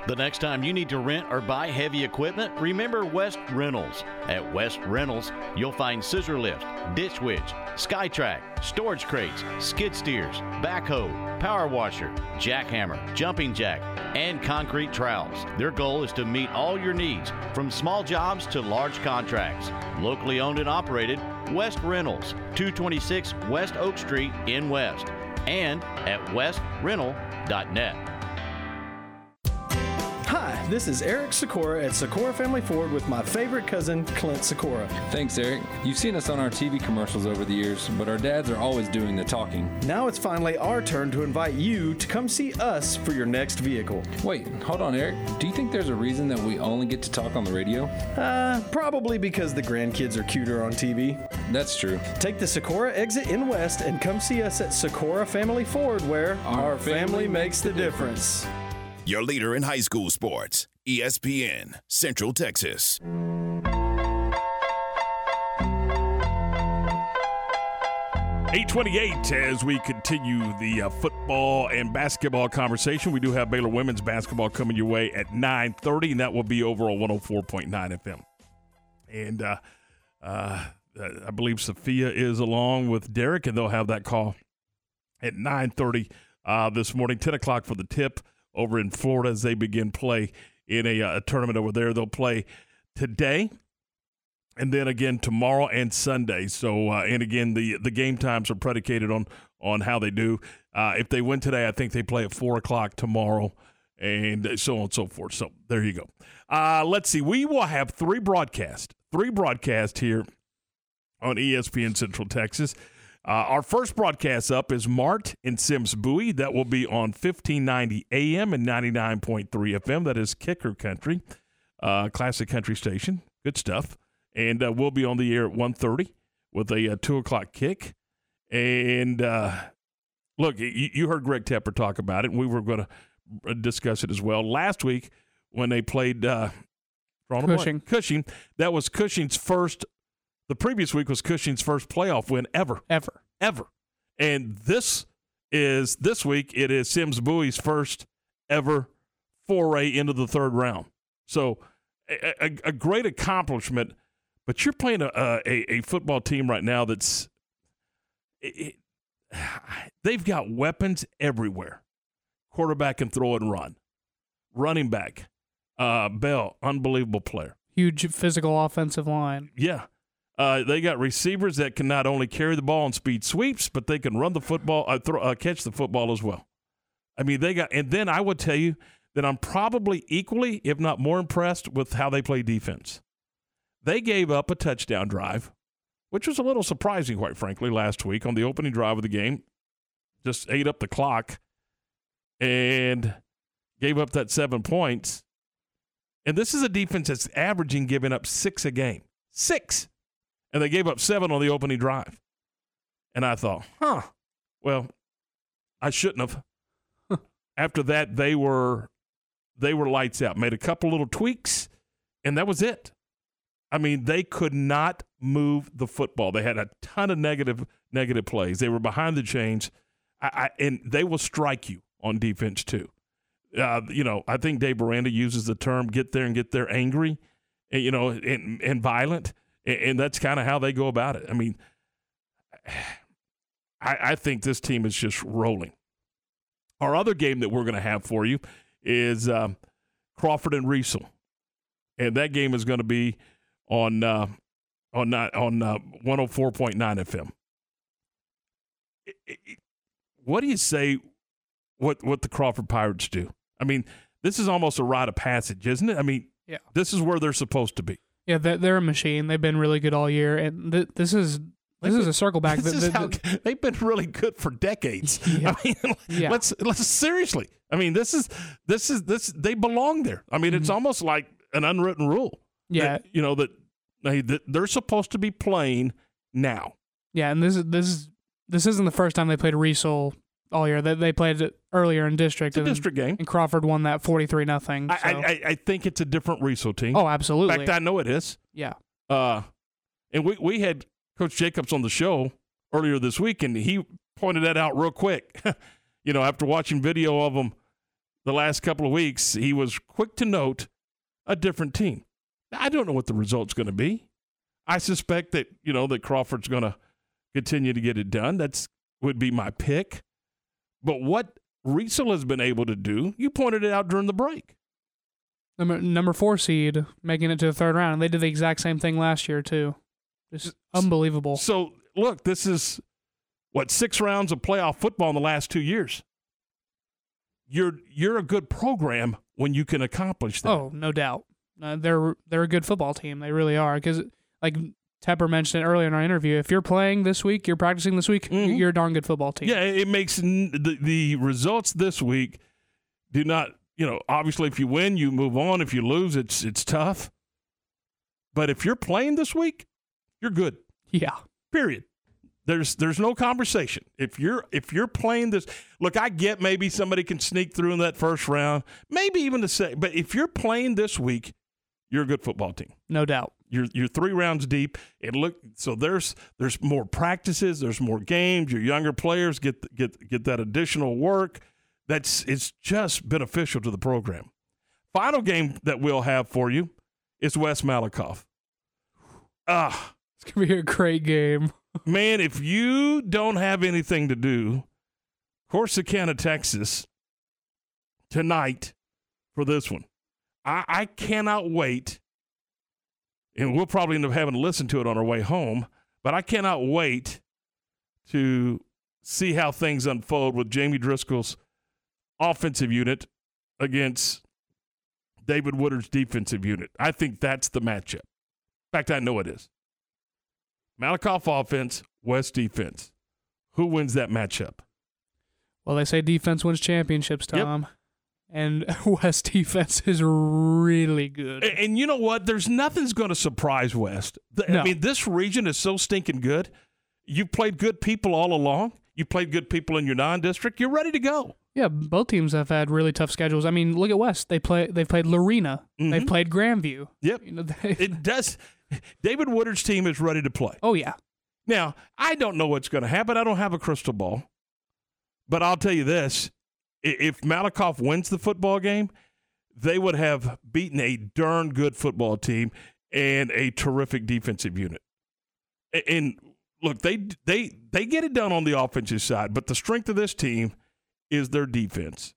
The next time you need to rent or buy heavy equipment, remember West Rentals. At West Rentals, you'll find scissor lift, ditch witch, SkyTrack, storage crates, skid steers, backhoe, power washer, jackhammer, jumping jack, and concrete trowels. Their goal is to meet all your needs, from small jobs to large contracts. Locally owned and operated, West Rentals, 226 West Oak Street in West, and at westrental.net. Hi, this is Eric Sikora at Sikora Family Ford with my favorite cousin, Clint Sikora. Thanks, Eric. You've seen us on our TV commercials over the years, but our dads are always doing the talking. Now it's finally our turn to invite you to come see us for your next vehicle. Wait, hold on, Eric. Do you think there's a reason that we only get to talk on the radio? Uh, probably because the grandkids are cuter on TV. That's true. Take the Sikora exit in West and come see us at Sikora Family Ford, where our, our family, family, makes the difference. difference. Your leader in high school sports. ESPN, Central Texas. Eight twenty-eight. As we continue the uh, football and basketball conversation, we do have Baylor women's basketball coming your way at nine thirty, and that will be over on one hundred four point nine FM. And uh, uh, I believe Sophia is along with Derek, and they'll have that call at nine thirty uh, this morning. Ten o'clock for the tip over in Florida as they begin play in a, uh, tournament over there. They'll play today and then again tomorrow and Sunday. So, uh, and again, the the game times are predicated on on how they do. Uh, if they win today, I think they play at four o'clock tomorrow, and so on and so forth. So there you go. Uh, let's see. We will have three broadcasts, three broadcasts here on ESPN Central Texas. Uh, our first broadcast up is Mart in Sims Bowie. That will be on 1590 AM and 99.3 FM. That is Kicker Country, uh, classic country station. Good stuff and uh, we'll be on the air at 1.30 with a, uh two o'clock kick. And uh, look, you, you heard Greg Tepper talk about it, and we were going to discuss it as well last week when they played uh, drawing a blank. Cushing. Cushing. That was Cushing's first. The previous week was Cushing's first playoff win ever, ever, ever. And this is this week. It is Sims Bowie's first ever foray into the third round. So a, a, a great accomplishment but you're playing a, a, a football team right now that's it, it, (sighs) they've got weapons everywhere. Quarterback can throw and run. Running back, uh, Bell, unbelievable player. Huge physical offensive line. Yeah. Uh, they got receivers that can not only carry the ball on speed sweeps, but they can run the football, uh, throw, uh, catch the football as well. I mean, they got, and then I would tell you that I'm probably equally, if not more impressed with how they play defense. They gave up a touchdown drive, which was a little surprising, quite frankly, last week on the opening drive of the game. Just ate up the clock and gave up that seven points. And this is a defense that's averaging giving up six a game. Six. And they gave up seven on the opening drive. And I thought, huh, well, I shouldn't have. (laughs) After that, they were they were lights out. Made a couple little tweaks, and that was it. I mean, they could not move the football. They had a ton of negative negative plays. They were behind the chains, I, I, and they will strike you on defense too. Uh, you know, I think Dave Aranda uses the term "get there and get there angry," and, you know, and, and violent, and, and that's kind of how they go about it. I mean, I, I think this team is just rolling. Our other game that we're going to have for you is um, Crawford and Riesel, and that game is going to be on uh, on not on uh, 104.9 FM. It- it- What do you say? What what the Crawford Pirates do? I mean, this is almost a rite of passage, isn't it? I mean, Yeah. this is where they're supposed to be. Yeah, they're, they're a machine. They've been really good all year, and th- this is this is a circle back. (laughs) This that- is that- how, (laughs) they've been really good for decades. (laughs) I mean, Yeah. let's let's seriously. I mean, this is this is this they belong there. I mean, it's almost like an unwritten rule. Mm-hmm. Yeah. that, you know that they that they're supposed to be playing now. Yeah, and this is this is this isn't the first time they played Riesel all year. They they played it earlier in district. It's a and- district game. and Crawford won that forty three nothing. I, I I think it's a different Riesel team. Oh, absolutely. In fact, I know it is. Yeah. Uh, and we we had Coach Jacobs on the show earlier this week, and he pointed that out real quick. (laughs) you know, after watching video of them the last couple of weeks, he was quick to note a different team. I don't know what the result's going to be. I suspect that you know that Crawford's going to continue to get it done. That's would be my pick. But what Riesel has been able to do, you pointed it out during the break. Number number four seed making it to the third round. And they did the exact same thing last year too. Just unbelievable. So look, this is what six rounds of playoff football in the last two years. You're you're a good program when you can accomplish that. Oh, no doubt. Uh, they're they're a good football team. They really are. Because like Tepper mentioned it earlier in our interview, if you're playing this week, you're practicing this week, mm-hmm. you're a darn good football team. Yeah, it makes n- the, the results this week do not, you know, obviously if you win, you move on. If you lose, it's it's tough. But if you're playing this week, you're good. Yeah. Period. There's there's no conversation. If you're if you're playing this, look, I get maybe somebody can sneak through in that first round, maybe even the second. But if you're playing this week, you're a good football team. No doubt. You're you're three rounds deep. And look, so there's there's more practices, there's more games. Your younger players get get get that additional work. That's it's just beneficial to the program. Final game that we'll have for you is West Malakoff. Ah, it's gonna be a great game. (laughs) man, if you don't have anything to do, Corsicana, Texas, tonight for this one. I, I cannot wait, and we'll probably end up having to listen to it on our way home, but I cannot wait to see how things unfold with Jamie Driskell's offensive unit against David Woodard's defensive unit. I think that's the matchup. In fact, I know it is. Malakoff offense, West defense. Who wins that matchup? Well, they say defense wins championships, Tom. Yep. And (laughs) West defense is really good. And, and you know what? There's nothing's going to surprise West. The, no. I mean, this region is so stinking good. You've played good people all along. You played good people in your non-district. You're ready to go. Yeah, both teams have had really tough schedules. I mean, look at West. They play. They've played Lorena. Mm-hmm. They've played Grandview. Yep. You know, (laughs) it does. David Woodard's team is ready to play. Oh yeah. Now I don't know what's going to happen. I don't have a crystal ball, but I'll tell you this: if Malakoff wins the football game, they would have beaten a darn good football team and a terrific defensive unit. And look, they they they get it done on the offensive side, but the strength of this team is their defense.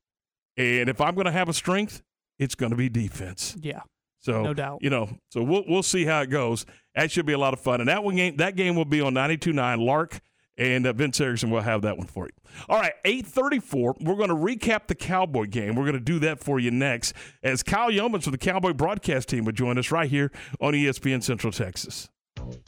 And if I'm going to have a strength, it's going to be defense. Yeah. So no doubt. You know, so we'll we'll see how it goes. That should be a lot of fun. And that one game that game will be on 92.9 Lark and uh, Vince Erickson will have that one for you. All right, 834. We're going to recap the Cowboy game. We're going to do that for you next as Kyle Youmans from the Cowboy broadcast team will join us right here on ESPN Central Texas.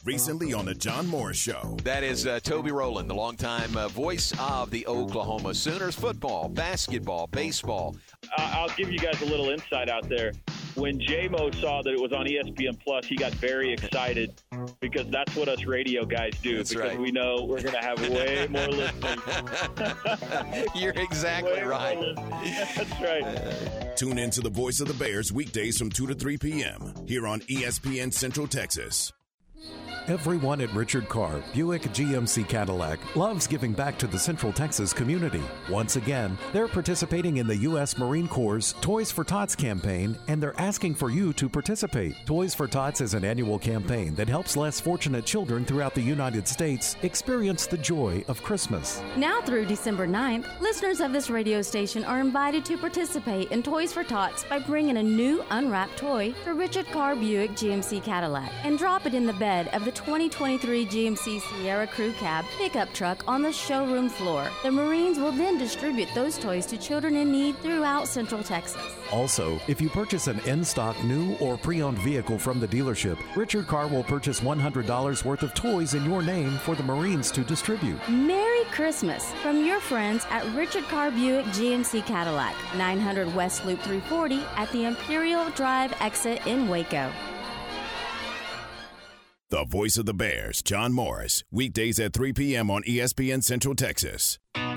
Recently on the John Moore Show. That is uh, Toby Rowland, the longtime uh, voice of the Oklahoma Sooners football, basketball, baseball. Uh, I'll give you guys a little insight out there. When JMO saw that it was on ESPN Plus, he got very excited because that's what us radio guys do. That's because right. we know we're going to have way more (laughs) listeners. You're exactly Way right. (laughs) That's right. Tune in to the Voice of the Bears weekdays from 2 to 3 p.m. here on ESPN Central Texas. Everyone at Richard Carr, Buick GMC Cadillac, loves giving back to the Central Texas community. Once again, they're participating in the U.S. Marine Corps' Toys for Tots campaign, and they're asking for you to participate. Toys for Tots is an annual campaign that helps less fortunate children throughout the United States experience the joy of Christmas. Now through December 9th, listeners of this radio station are invited to participate in Toys for Tots by bringing a new unwrapped toy for Richard Carr Buick GMC Cadillac and drop it in the bed of the 2023 GMC Sierra Crew Cab pickup truck on the showroom floor. The Marines will then distribute those toys to children in need throughout Central Texas. Also, if you purchase an in stock new or pre owned vehicle from the dealership, Richard Carr will purchase $100 worth of toys in your name for the Marines to distribute. Merry Christmas from your friends at Richard Carr Buick GMC Cadillac, 900 West Loop 340 at the Imperial Drive exit in Waco. The Voice of the Bears, John Morris, weekdays at 3 p.m. on ESPN Central Texas.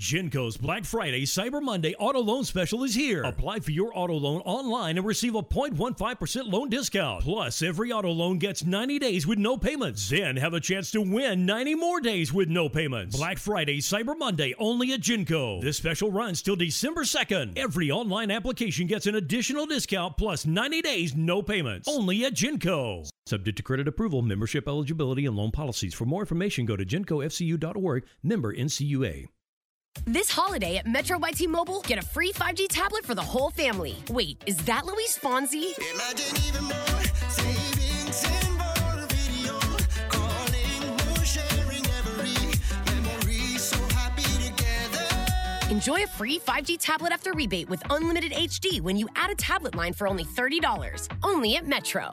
Genco's Black Friday Cyber Monday Auto Loan Special is here. Apply for your auto loan online and receive a 0.15% loan discount. Plus, every auto loan gets 90 days with no payments. Then have a chance to win 90 more days with no payments. Black Friday Cyber Monday only at Genco. This special runs till December 2nd. Every online application gets an additional discount plus 90 days no payments. Only at Genco. Subject to credit approval, membership eligibility, and loan policies. For more information, go to gencofcu.org, member NCUA. This holiday at Metro by T-Mobile, get a free 5G tablet for the whole family. Wait, is that Luis Fonsi? Enjoy a free 5G tablet after rebate with unlimited HD when you add a tablet line for only $30. Only at Metro.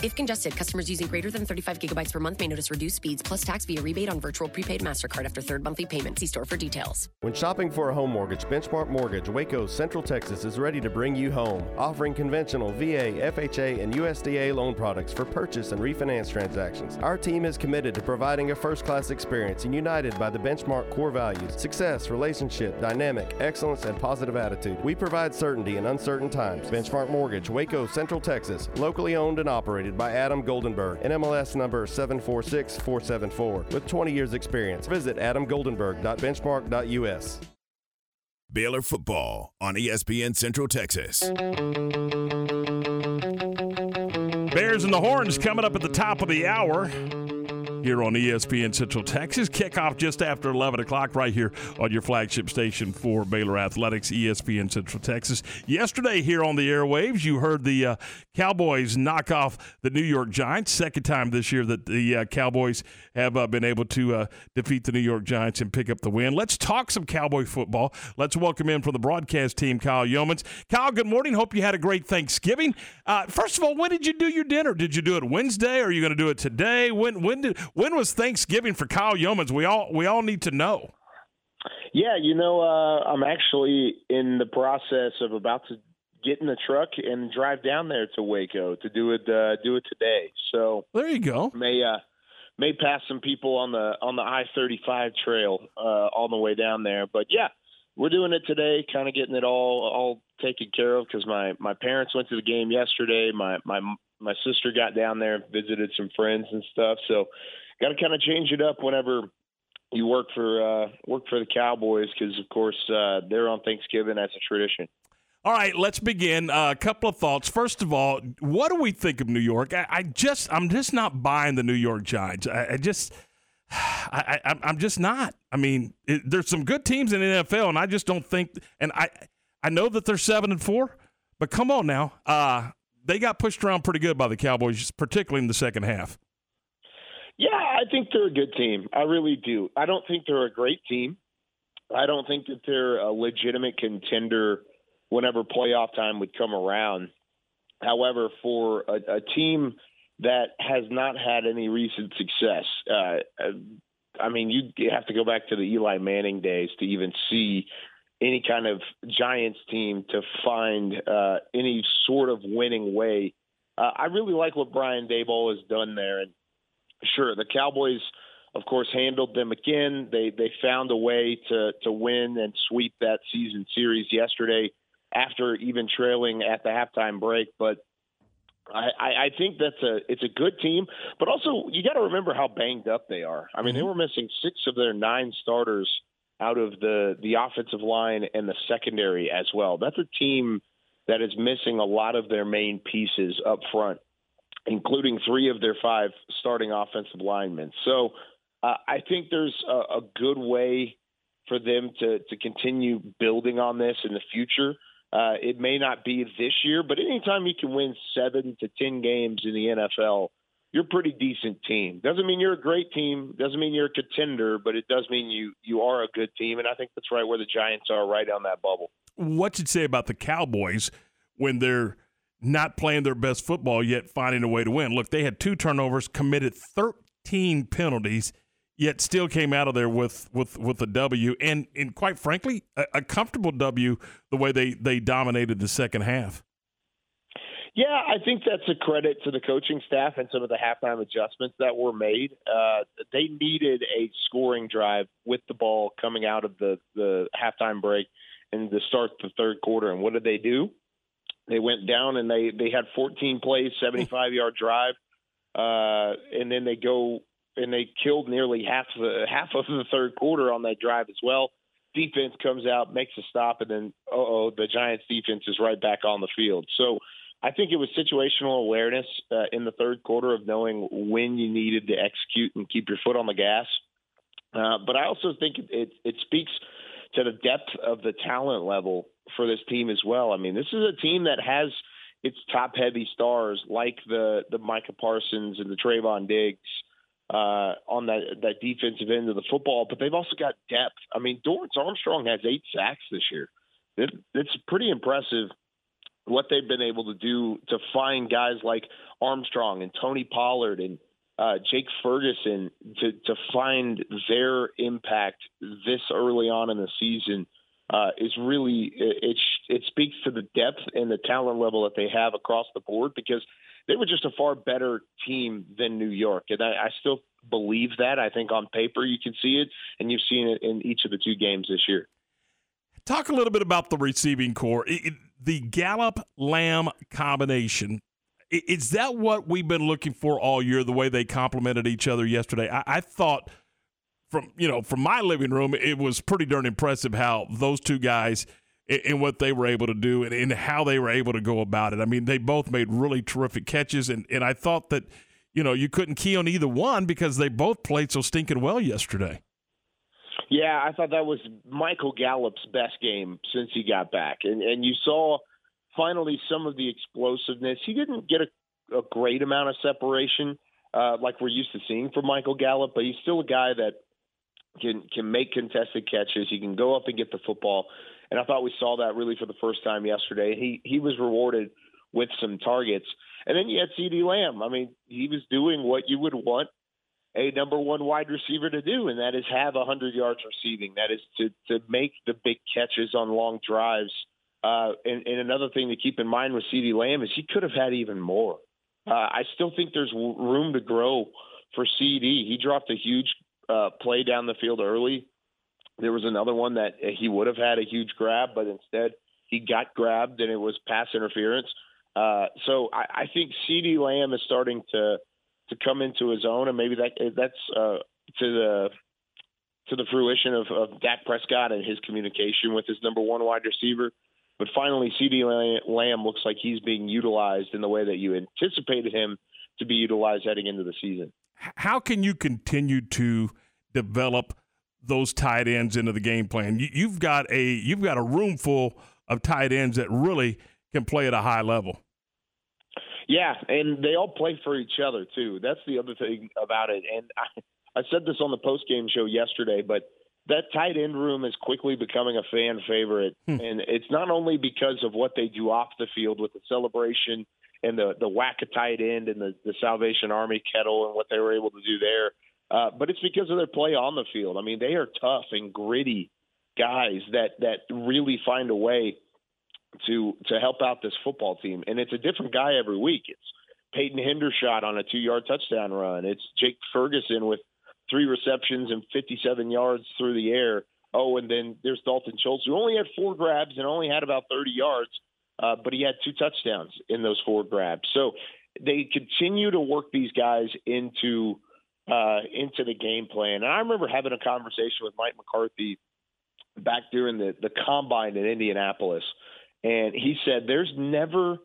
If congested, customers using greater than 35 gigabytes per month may notice reduced speeds plus tax via rebate on virtual prepaid MasterCard after third monthly payment. See store for details. When shopping for a home mortgage, Benchmark Mortgage, Waco, Central Texas is ready to bring you home, offering conventional VA, FHA, and USDA loan products for purchase and refinance transactions. Our team is committed to providing a first class experience and united by the Benchmark core values success, relationship, dynamic, excellence, and positive attitude. We provide certainty in uncertain times. Benchmark Mortgage, Waco, Central Texas, locally owned and operated by Adam Goldenberg, NMLS number 746474, with 20 years experience. Visit adamgoldenberg.benchmark.us. Baylor football on ESPN Central Texas. Bears and the Horns coming up at the top of the hour here on ESPN Central Texas. Kickoff just after 11 o'clock right here on your flagship station for Baylor Athletics, ESPN Central Texas. Yesterday here on the airwaves, you heard the uh, Cowboys knock off the New York Giants. Second time this year that the uh, Cowboys have uh, been able to uh, defeat the New York Giants and pick up the win. Let's talk some Cowboy football. Let's welcome in from the broadcast team, Kyle Youmans. Kyle, good morning. Hope you had a great Thanksgiving. Uh, first of all, when did you do your dinner? Did you do it Wednesday? Or are you going to do it today? When when did when was Thanksgiving for Kyle Youmans? We all we all need to know. Yeah, you know, uh, I'm actually in the process of about to get in the truck and drive down there to Waco to do it uh, do it today. So there you go. May uh, may pass some people on the on the I-35 trail uh, on the way down there, but yeah, we're doing it today. Kind of getting it all all taken care of because my my parents went to the game yesterday. My my my sister got down there, and visited some friends and stuff. So got to kind of change it up whenever you work for uh, work for the Cowboys because, of course, uh, they're on Thanksgiving as a tradition. All right, let's begin. Uh, a couple of thoughts. First of all, what do we think of New York? I, I just, I'm just not buying the New York Giants. I, I just, (sighs) I, I, I'm just not. I mean, it, there's some good teams in the NFL, and I just don't think. And I, I know that they're seven and four, but come on now, uh, they got pushed around pretty good by the Cowboys, particularly in the second half. Yeah, I think they're a good team. I really do. I don't think they're a great team. I don't think that they're a legitimate contender whenever playoff time would come around. However, for a, a team that has not had any recent success, uh, I mean, you have to go back to the Eli Manning days to even see any kind of Giants team to find uh, any sort of winning way. Uh, I really like what Brian Daboll has done there, and sure, the Cowboys, of course, handled them again. They they found a way to to win and sweep that season series yesterday after even trailing at the halftime break. But I, I think that's a it's a good team, but also you got to remember how banged up they are. I mean, they were missing six of their nine starters out of the the offensive line and the secondary as well. That's a team that is missing a lot of their main pieces up front including three of their five starting offensive linemen. So uh, I think there's a, a, good way for them to, to continue building on this in the future. Uh, it may not be this year, but anytime you can win seven to 10 games in the NFL, you're a pretty decent team. Doesn't mean you're a great team. Doesn't mean you're a contender, but it does mean you you are a good team. And I think that's right where the Giants are, right on that bubble. What you say about the Cowboys when they're – not playing their best football yet finding a way to win. Look, they had two turnovers, committed 13 penalties, yet still came out of there with with with a W and and quite frankly, a, a comfortable W the way they they dominated the second half. Yeah, I think that's a credit to the coaching staff and some of the halftime adjustments that were made. Uh, they needed a scoring drive with the ball coming out of the the halftime break and to start the third quarter. And what did they do? They went down and they they had 14 plays, 75 yard drive, uh, and then they go and they killed nearly half the half of the third quarter on that drive as well. Defense comes out, makes a stop, and then oh, the Giants defense is right back on the field. So I think it was situational awareness uh, in the third quarter of knowing when you needed to execute and keep your foot on the gas. Uh, but I also think it, it, it speaks to the depth of the talent level for this team as well. I mean, this is a team that has its top heavy stars like the the Micah Parsons and the Trevon Diggs. uh, on that that defensive end of the football, but they've also got depth. I mean, Dorance Armstrong has eight sacks this year. It, it's pretty impressive what they've been able to do to find guys like Armstrong and Tony Pollard and uh, Jake Ferguson to to find their impact this early on in the season uh, is really it, it speaks to the depth and the talent level that they have across the board because they were just a far better team than New York, and I, I still believe that. I think on paper you can see it, and you've seen it in each of the two games this year. Talk a little bit about the receiving core. It, it, the Gallup Lamb combination. Is that what we've been looking for all year? The way they complemented each other yesterday, I, I thought from you know from my living room, it was pretty darn impressive how those two guys and what they were able to do and, and how they were able to go about it. I mean, they both made really terrific catches, and, and I thought that, you know, you couldn't key on either one because they both played so stinking well yesterday. Yeah, I thought that was Michael Gallup's best game since he got back. And and you saw finally some of the explosiveness. He didn't get a, a great amount of separation uh, like we're used to seeing from Michael Gallup, but he's still a guy that can can make contested catches. He can go up and get the football and I thought we saw that really for the first time yesterday. He he was rewarded with some targets, and then you had CeeDee Lamb. I mean, he was doing what you would want a number one wide receiver to do, and that is have a hundred yards receiving. That is to to make the big catches on long drives. Uh, and, and another thing to keep in mind with CeeDee Lamb is he could have had even more. Uh, I still think there's room to grow for CeeDee. He dropped a huge uh, play down the field early there was another one that he would have had a huge grab, but instead he got grabbed and it was pass interference. Uh, so I, I think CeeDee Lamb is starting to to come into his own, and maybe that that's uh, to the to the fruition of, of Dak Prescott and his communication with his number one wide receiver. But finally, CeeDee Lamb looks like he's being utilized in the way that you anticipated him to be utilized heading into the season. How can you continue to develop those tight ends into the game plan. You, you've got a you've got a room full of tight ends that really can play at a high level. Yeah, and they all play for each other too. That's the other thing about it. And I, I said this on the post game show yesterday, but that tight end room is quickly becoming a fan favorite, hmm. and it's not only because of what they do off the field with the celebration and the the whack a tight end and the, the Salvation Army kettle and what they were able to do there uh, but it's because of their play on the field. I mean, they are tough and gritty guys that that really find a way to to help out this football team. And it's a different guy every week. It's Peyton Hendershot on a two yard touchdown run. It's Jake Ferguson with three receptions and 57 yards through the air. Oh, and then there's Dalton Schultz, who only had four grabs and only had about 30 yards, uh, but he had two touchdowns in those four grabs. So they continue to work these guys into uh, into the game plan. And I remember having a conversation with Mike McCarthy back during the, the combine in Indianapolis. And he said, there's never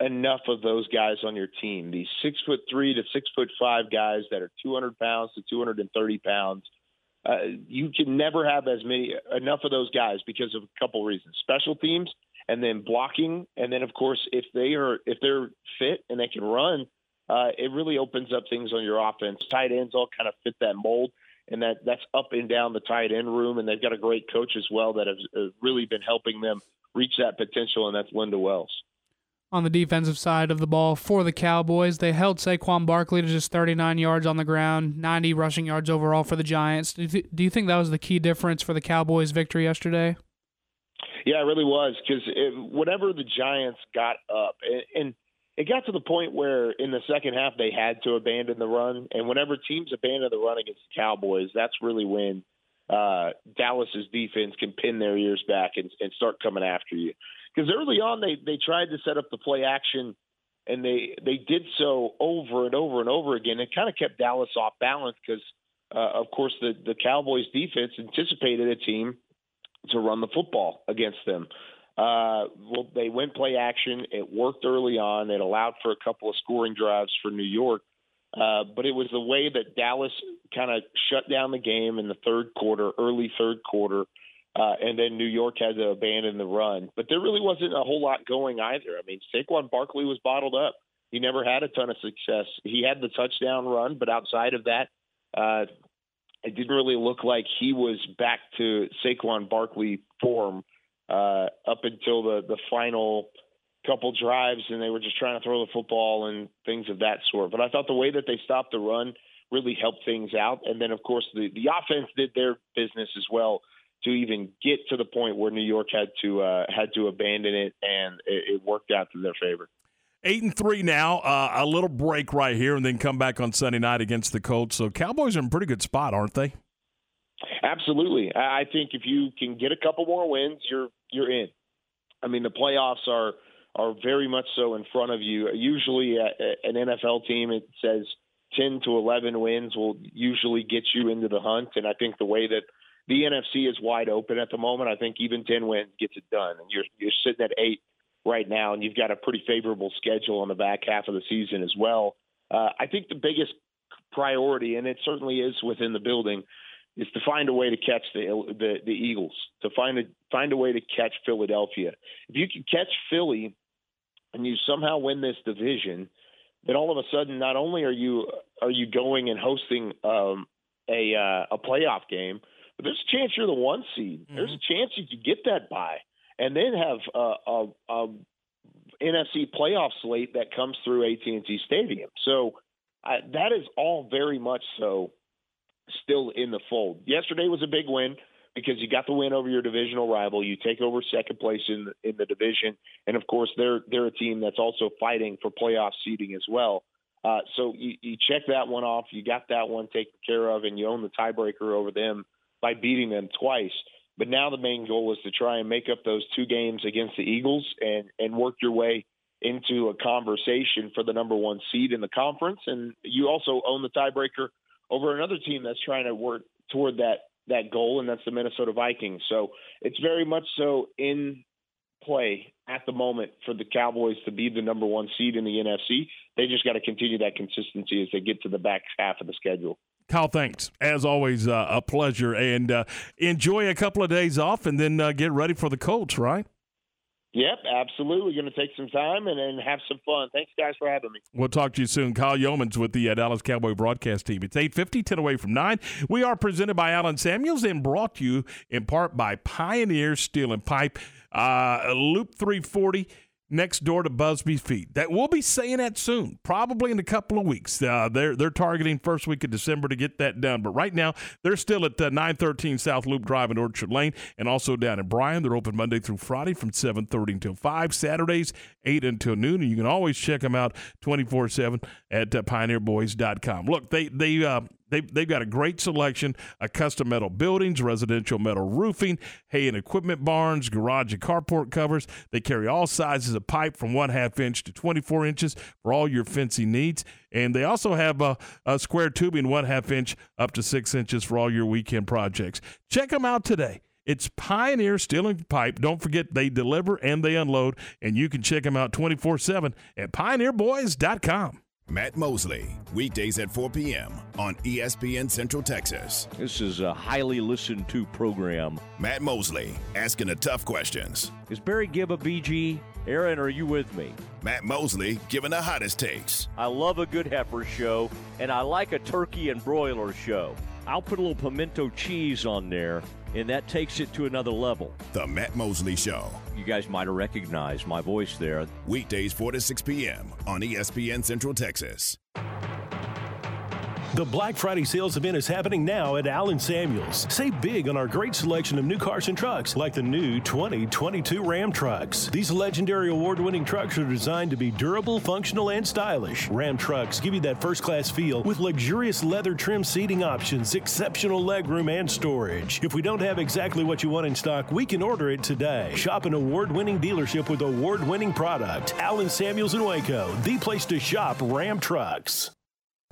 enough of those guys on your team. These six foot three to six foot five guys that are 200 pounds to 230 pounds. Uh, you can never have as many enough of those guys because of a couple reasons: special teams, and then blocking, and then of course if they are if they're fit and they can run, uh, it really opens up things on your offense. Tight ends all kind of fit that mold, and that that's up and down the tight end room. And they've got a great coach as well that has really been helping them reach that potential, and that's Lunda Wells. On the defensive side of the ball for the Cowboys, they held Saquon Barkley to just 39 yards on the ground, 90 rushing yards overall for the Giants. Do you, th- do you think that was the key difference for the Cowboys' victory yesterday? Yeah, it really was because whatever the Giants got up, and, and it got to the point where in the second half they had to abandon the run, and whenever teams abandon the run against the Cowboys, that's really when uh, Dallas's defense can pin their ears back and, and start coming after you. Because early on they they tried to set up the play action, and they they did so over and over and over again. It kind of kept Dallas off balance because, uh, of course, the the Cowboys defense anticipated a team to run the football against them. Uh, well, they went play action. It worked early on. It allowed for a couple of scoring drives for New York. Uh, but it was the way that Dallas kind of shut down the game in the third quarter, early third quarter, uh, and then New York had to abandon the run. But there really wasn't a whole lot going either. I mean, Saquon Barkley was bottled up. He never had a ton of success. He had the touchdown run, but outside of that, Uh, it didn't really look like he was back to Saquon Barkley form uh, up until the the final couple drives, and they were just trying to throw the football and things of that sort. But I thought the way that they stopped the run really helped things out, and then of course the the offense did their business as well to even get to the point where New York had to uh, had to abandon it, and it, it worked out to their favor. Eight and three now. Uh, a little break right here, and then come back on Sunday night against the Colts. So Cowboys are in a pretty good spot, aren't they? Absolutely. I think if you can get a couple more wins, you're you're in. I mean, the playoffs are are very much so in front of you. Usually, an NFL team it says ten to eleven wins will usually get you into the hunt, and I think the way that the NFC is wide open at the moment. I think even 10 wins gets it done. And you're you're sitting at eight right now, and you've got a pretty favorable schedule on the back half of the season as well. Uh, I think the biggest priority, and it certainly is within the building, is to find a way to catch the the, the Eagles, to find a find a way to catch Philadelphia. If you can catch Philly, and you somehow win this division, then all of a sudden, not only are you are you going and hosting um, a uh, a playoff game, but there's a chance you're the one seed. Mm-hmm. There's a chance you could get that by, and then have a, a, a NFC playoff slate that comes through AT&T Stadium. So I, that is all very much so still in the fold. Yesterday was a big win because you got the win over your divisional rival. You take over second place in in the division, and of course they're they're a team that's also fighting for playoff seeding as well. Uh, so you, you check that one off. You got that one taken care of, and you own the tiebreaker over them by beating them twice. But now the main goal is to try and make up those two games against the Eagles and and work your way into a conversation for the number one seed in the conference. And you also own the tiebreaker over another team that's trying to work toward that that goal, and that's the Minnesota Vikings. So it's very much so in play at the moment for the Cowboys to be the number one seed in the NFC. They just got to continue that consistency as they get to the back half of the schedule. Kyle, thanks. As always, uh, a pleasure. And uh, enjoy a couple of days off and then uh, get ready for the Colts, right? Yep, absolutely. Going to take some time and, and have some fun. Thanks, guys, for having me. We'll talk to you soon. Kyle Youmans with the uh, Dallas Cowboy broadcast team. It's 8.50, 10 away from 9. We are presented by Allen Samuels and brought to you in part by Pioneer Steel and Pipe. Uh, Loop 340 next door to Busby's Feet. That we'll be saying that soon, probably in a couple of weeks. Uh, they're they're targeting first week of December to get that done, but right now they're still at uh, 913 South Loop Drive in Orchard Lane, and also down in Bryan. They're open Monday through Friday from 7:30 until 5, Saturdays 8 until noon, and you can always check them out 24/7 at uh, pioneerboys.com. Look, they they uh, they, they've got a great selection of custom metal buildings, residential metal roofing, hay and equipment barns, garage and carport covers. They carry all sizes of pipe from one half inch to 24 inches for all your fencing needs. And they also have a, a square tubing, one half inch up to six inches for all your weekend projects. Check them out today. It's Pioneer Steel and Pipe. Don't forget they deliver and they unload, and you can check them out 24 7 at pioneerboys.com. Matt Mosley, weekdays at 4 p.m. on ESPN Central Texas. This is a highly listened to program. Matt Mosley, asking the tough questions. Is Barry Gibb a BG? Aaron, are you with me? Matt Mosley giving the hottest takes. I love a good heifer show, and I like a turkey and broiler show. I'll put a little pimento cheese on there and that takes it to another level. The Matt Mosley Show. You guys might have recognized my voice there. Weekdays 4 to 6 p.m. on ESPN Central Texas. The Black Friday sales event is happening now at Allen Samuels. Save big on our great selection of new cars and trucks, like the new 2022 Ram trucks. These legendary award winning trucks are designed to be durable, functional, and stylish. Ram trucks give you that first class feel with luxurious leather trim seating options, exceptional legroom, and storage. If we don't have exactly what you want in stock, we can order it today. Shop an award winning dealership with award winning product. Allen Samuels in Waco, the place to shop Ram trucks.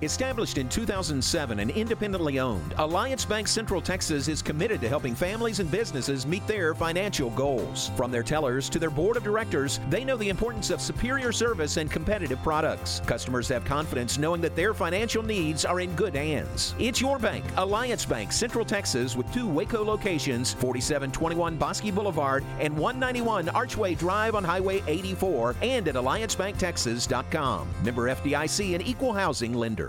Established in 2007 and independently owned, Alliance Bank Central Texas is committed to helping families and businesses meet their financial goals. From their tellers to their board of directors, they know the importance of superior service and competitive products. Customers have confidence knowing that their financial needs are in good hands. It's your bank, Alliance Bank Central Texas, with two Waco locations 4721 Bosque Boulevard and 191 Archway Drive on Highway 84 and at AllianceBankTexas.com. Member FDIC and Equal Housing Lender.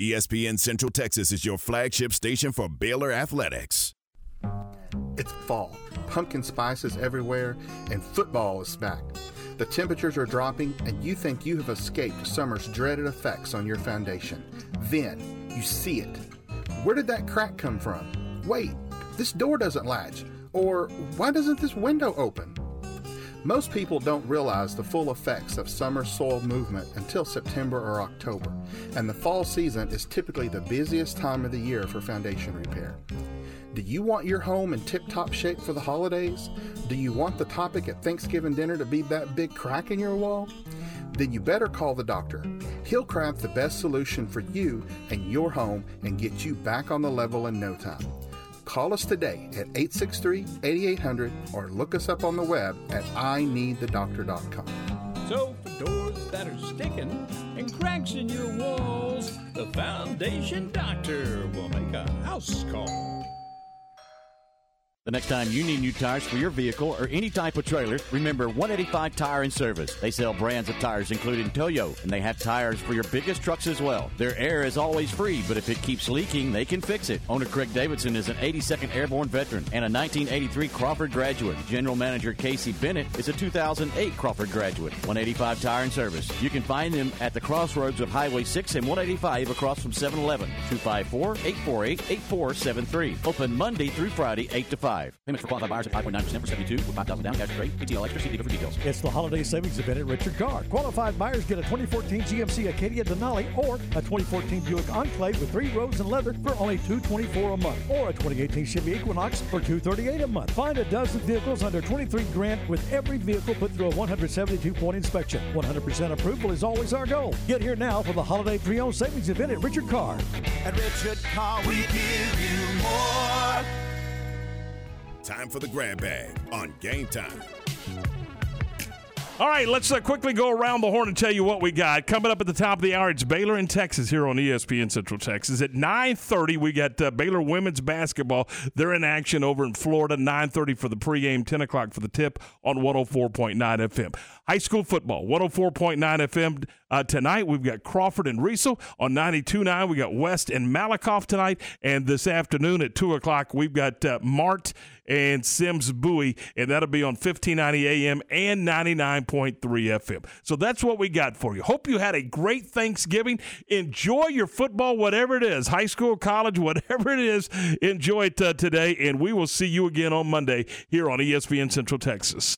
ESPN Central Texas is your flagship station for Baylor Athletics. It's fall. Pumpkin spice is everywhere, and football is back. The temperatures are dropping, and you think you have escaped summer's dreaded effects on your foundation. Then you see it. Where did that crack come from? Wait, this door doesn't latch. Or why doesn't this window open? Most people don't realize the full effects of summer soil movement until September or October, and the fall season is typically the busiest time of the year for foundation repair. Do you want your home in tip top shape for the holidays? Do you want the topic at Thanksgiving dinner to be that big crack in your wall? Then you better call the doctor. He'll craft the best solution for you and your home and get you back on the level in no time. Call us today at 863 8800 or look us up on the web at ineedthedoctor.com. So, for doors that are sticking and cracks in your walls, the Foundation Doctor will make a house call. The next time you need new tires for your vehicle or any type of trailer, remember 185 Tire and Service. They sell brands of tires including Toyo, and they have tires for your biggest trucks as well. Their air is always free, but if it keeps leaking, they can fix it. Owner Craig Davidson is an 82nd Airborne veteran and a 1983 Crawford graduate. General Manager Casey Bennett is a 2008 Crawford graduate. 185 Tire and Service. You can find them at the crossroads of Highway 6 and 185 across from 7-Eleven. 254-848-8473. Open Monday through Friday, 8 to 5. Payments for qualified buyers at 5.9% for 72 with 5000 down cash rate. ATL extra. See dealer for details. It's the holiday savings event at Richard Carr. Qualified buyers get a 2014 GMC Acadia Denali or a 2014 Buick Enclave with three rows and leather for only 224 a month, or a 2018 Chevy Equinox for 238 a month. Find a dozen vehicles under 23 grand with every vehicle put through a 172 point inspection. 100% approval is always our goal. Get here now for the holiday pre-owned savings event at Richard Carr. At Richard Carr, we give you more. Time for the grab bag on game time. All right, let's uh, quickly go around the horn and tell you what we got. Coming up at the top of the hour, it's Baylor in Texas here on ESPN Central Texas. At 9.30, we got uh, Baylor women's basketball. They're in action over in Florida. 9.30 for the pregame, 10 o'clock for the tip on 104.9 FM. High school football, 104.9 FM. Uh, tonight, we've got Crawford and Riesel. On 92.9, we got West and Malakoff tonight. And this afternoon at 2 o'clock, we've got uh, Mart and Sims Bowie, and that'll be on 1590 AM and 99.3 FM. So that's what we got for you. Hope you had a great Thanksgiving. Enjoy your football, whatever it is, high school, college, (laughs) whatever it is. Enjoy it uh, today, and we will see you again on Monday here on ESPN Central Texas.